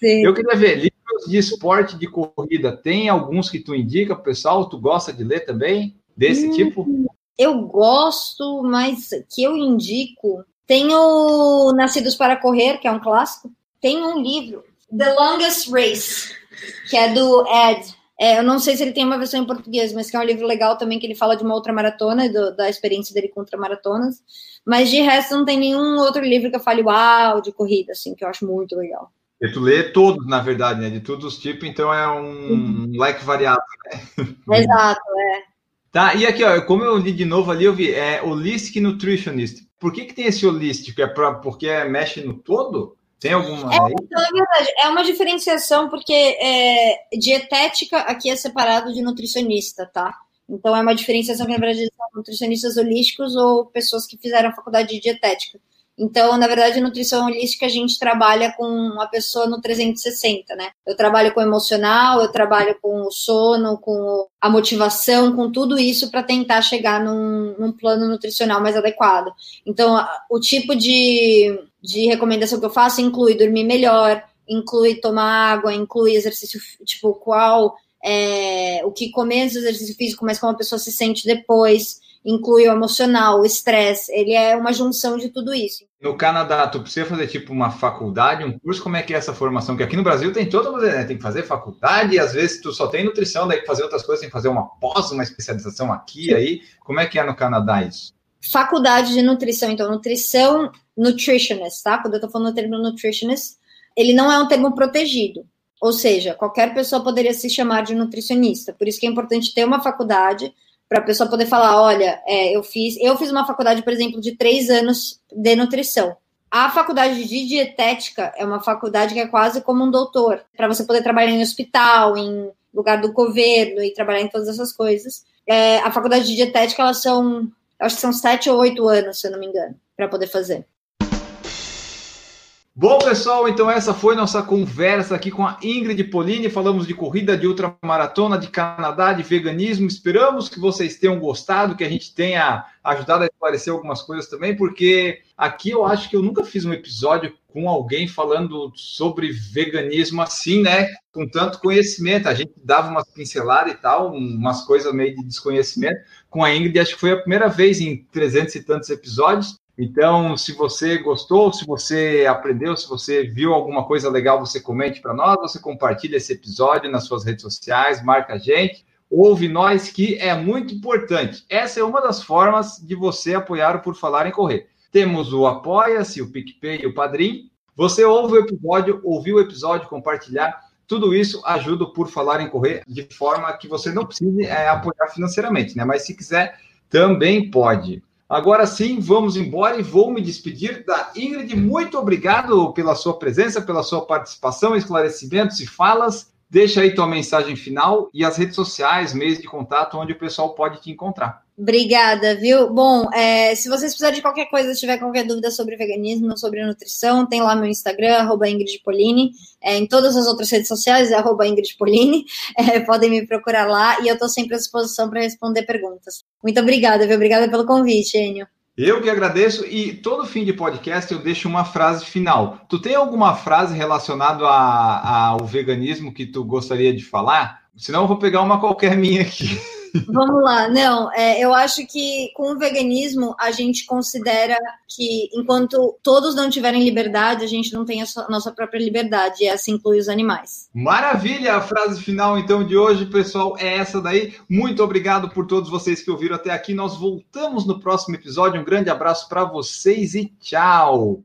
Sim. Eu queria ver, livros de esporte, de corrida, tem alguns que tu indica pessoal? Tu gosta de ler também? Desse hum, tipo? Eu gosto, mas que eu indico. Tem o Nascidos para Correr, que é um clássico. Tem um livro, The Longest Race, que é do Ed é, eu não sei se ele tem uma versão em português, mas que é um livro legal também, que ele fala de uma outra maratona, do, da experiência dele contra maratonas. Mas de resto, não tem nenhum outro livro que eu fale uau, de corrida, assim, que eu acho muito legal. E tu lê todos, na verdade, né? De todos os tipos, então é um like variado, né? Exato, é. Tá, e aqui, ó, como eu li de novo ali, eu vi, é Holistic Nutritionist. Por que que tem esse holístico? É pra, porque mexe no todo? Tem alguma. É, então, é verdade, é uma diferenciação, porque é, dietética aqui é separado de nutricionista, tá? Então é uma diferenciação que, na verdade, são nutricionistas holísticos ou pessoas que fizeram a faculdade de dietética. Então, na verdade, nutrição holística a gente trabalha com a pessoa no 360, né? Eu trabalho com o emocional, eu trabalho com o sono, com a motivação, com tudo isso para tentar chegar num, num, plano nutricional mais adequado. Então, o tipo de, de recomendação que eu faço inclui dormir melhor, inclui tomar água, inclui exercício, tipo, qual é, o que comer do exercício físico, mas como a pessoa se sente depois inclui o emocional, o estresse, ele é uma junção de tudo isso. No Canadá, tu precisa fazer tipo uma faculdade, um curso, como é que é essa formação? Que aqui no Brasil tem toda, né? tem que fazer faculdade, e às vezes tu só tem nutrição, daí fazer outras coisas, tem que fazer uma pós, uma especialização aqui, aí, como é que é no Canadá isso? Faculdade de nutrição, então, nutrição nutritionist, tá? Quando eu tô falando do termo nutritionist, ele não é um termo protegido. Ou seja, qualquer pessoa poderia se chamar de nutricionista. Por isso que é importante ter uma faculdade para a pessoa poder falar, olha, é, eu fiz, eu fiz uma faculdade, por exemplo, de três anos de nutrição. A faculdade de dietética é uma faculdade que é quase como um doutor, para você poder trabalhar em hospital, em, lugar do governo e trabalhar em todas essas coisas. É, a faculdade de dietética, elas são, acho que são sete ou oito anos, se eu não me engano, para poder fazer. Bom, pessoal, então essa foi nossa conversa aqui com a Ingrid Polini. Falamos de corrida de ultramaratona, de Canadá, de veganismo. Esperamos que vocês tenham gostado, que a gente tenha ajudado a esclarecer algumas coisas também, porque aqui eu acho que eu nunca fiz um episódio com alguém falando sobre veganismo assim, né? Com tanto conhecimento. A gente dava umas pinceladas e tal, umas coisas meio de desconhecimento. Com a Ingrid, acho que foi a primeira vez em 300 e tantos episódios. Então, se você gostou, se você aprendeu, se você viu alguma coisa legal, você comente para nós, você compartilha esse episódio nas suas redes sociais, marca a gente, ouve nós, que é muito importante. Essa é uma das formas de você apoiar o Por Falar em Correr. Temos o Apoia-se, o PicPay e o Padrim. Você ouve o episódio, ouviu o episódio, compartilhar, tudo isso ajuda o Por Falar em Correr de forma que você não precise é, apoiar financeiramente, né? Mas se quiser, também pode. Agora sim, vamos embora e vou me despedir da Ingrid. Muito obrigado pela sua presença, pela sua participação, esclarecimentos e falas. Deixa aí tua mensagem final e as redes sociais, meios de contato, onde o pessoal pode te encontrar. Obrigada, viu? Bom, é, se vocês precisarem de qualquer coisa, tiver qualquer dúvida sobre veganismo, sobre nutrição, tem lá meu Instagram, arroba Ingrid Polini. É, em todas as outras redes sociais, é arroba Ingrid Polini. É, podem me procurar lá e eu estou sempre à disposição para responder perguntas. Muito obrigada, viu? Obrigada pelo convite, Enio. Eu que agradeço e todo fim de podcast eu deixo uma frase final. Tu tem alguma frase relacionada ao veganismo que tu gostaria de falar? Senão eu vou pegar uma qualquer minha aqui. Vamos lá, não, é, eu acho que com o veganismo a gente considera que enquanto todos não tiverem liberdade, a gente não tem a nossa própria liberdade, e essa inclui os animais. Maravilha! A frase final então de hoje, pessoal, é essa daí. Muito obrigado por todos vocês que ouviram até aqui. Nós voltamos no próximo episódio. Um grande abraço para vocês e tchau!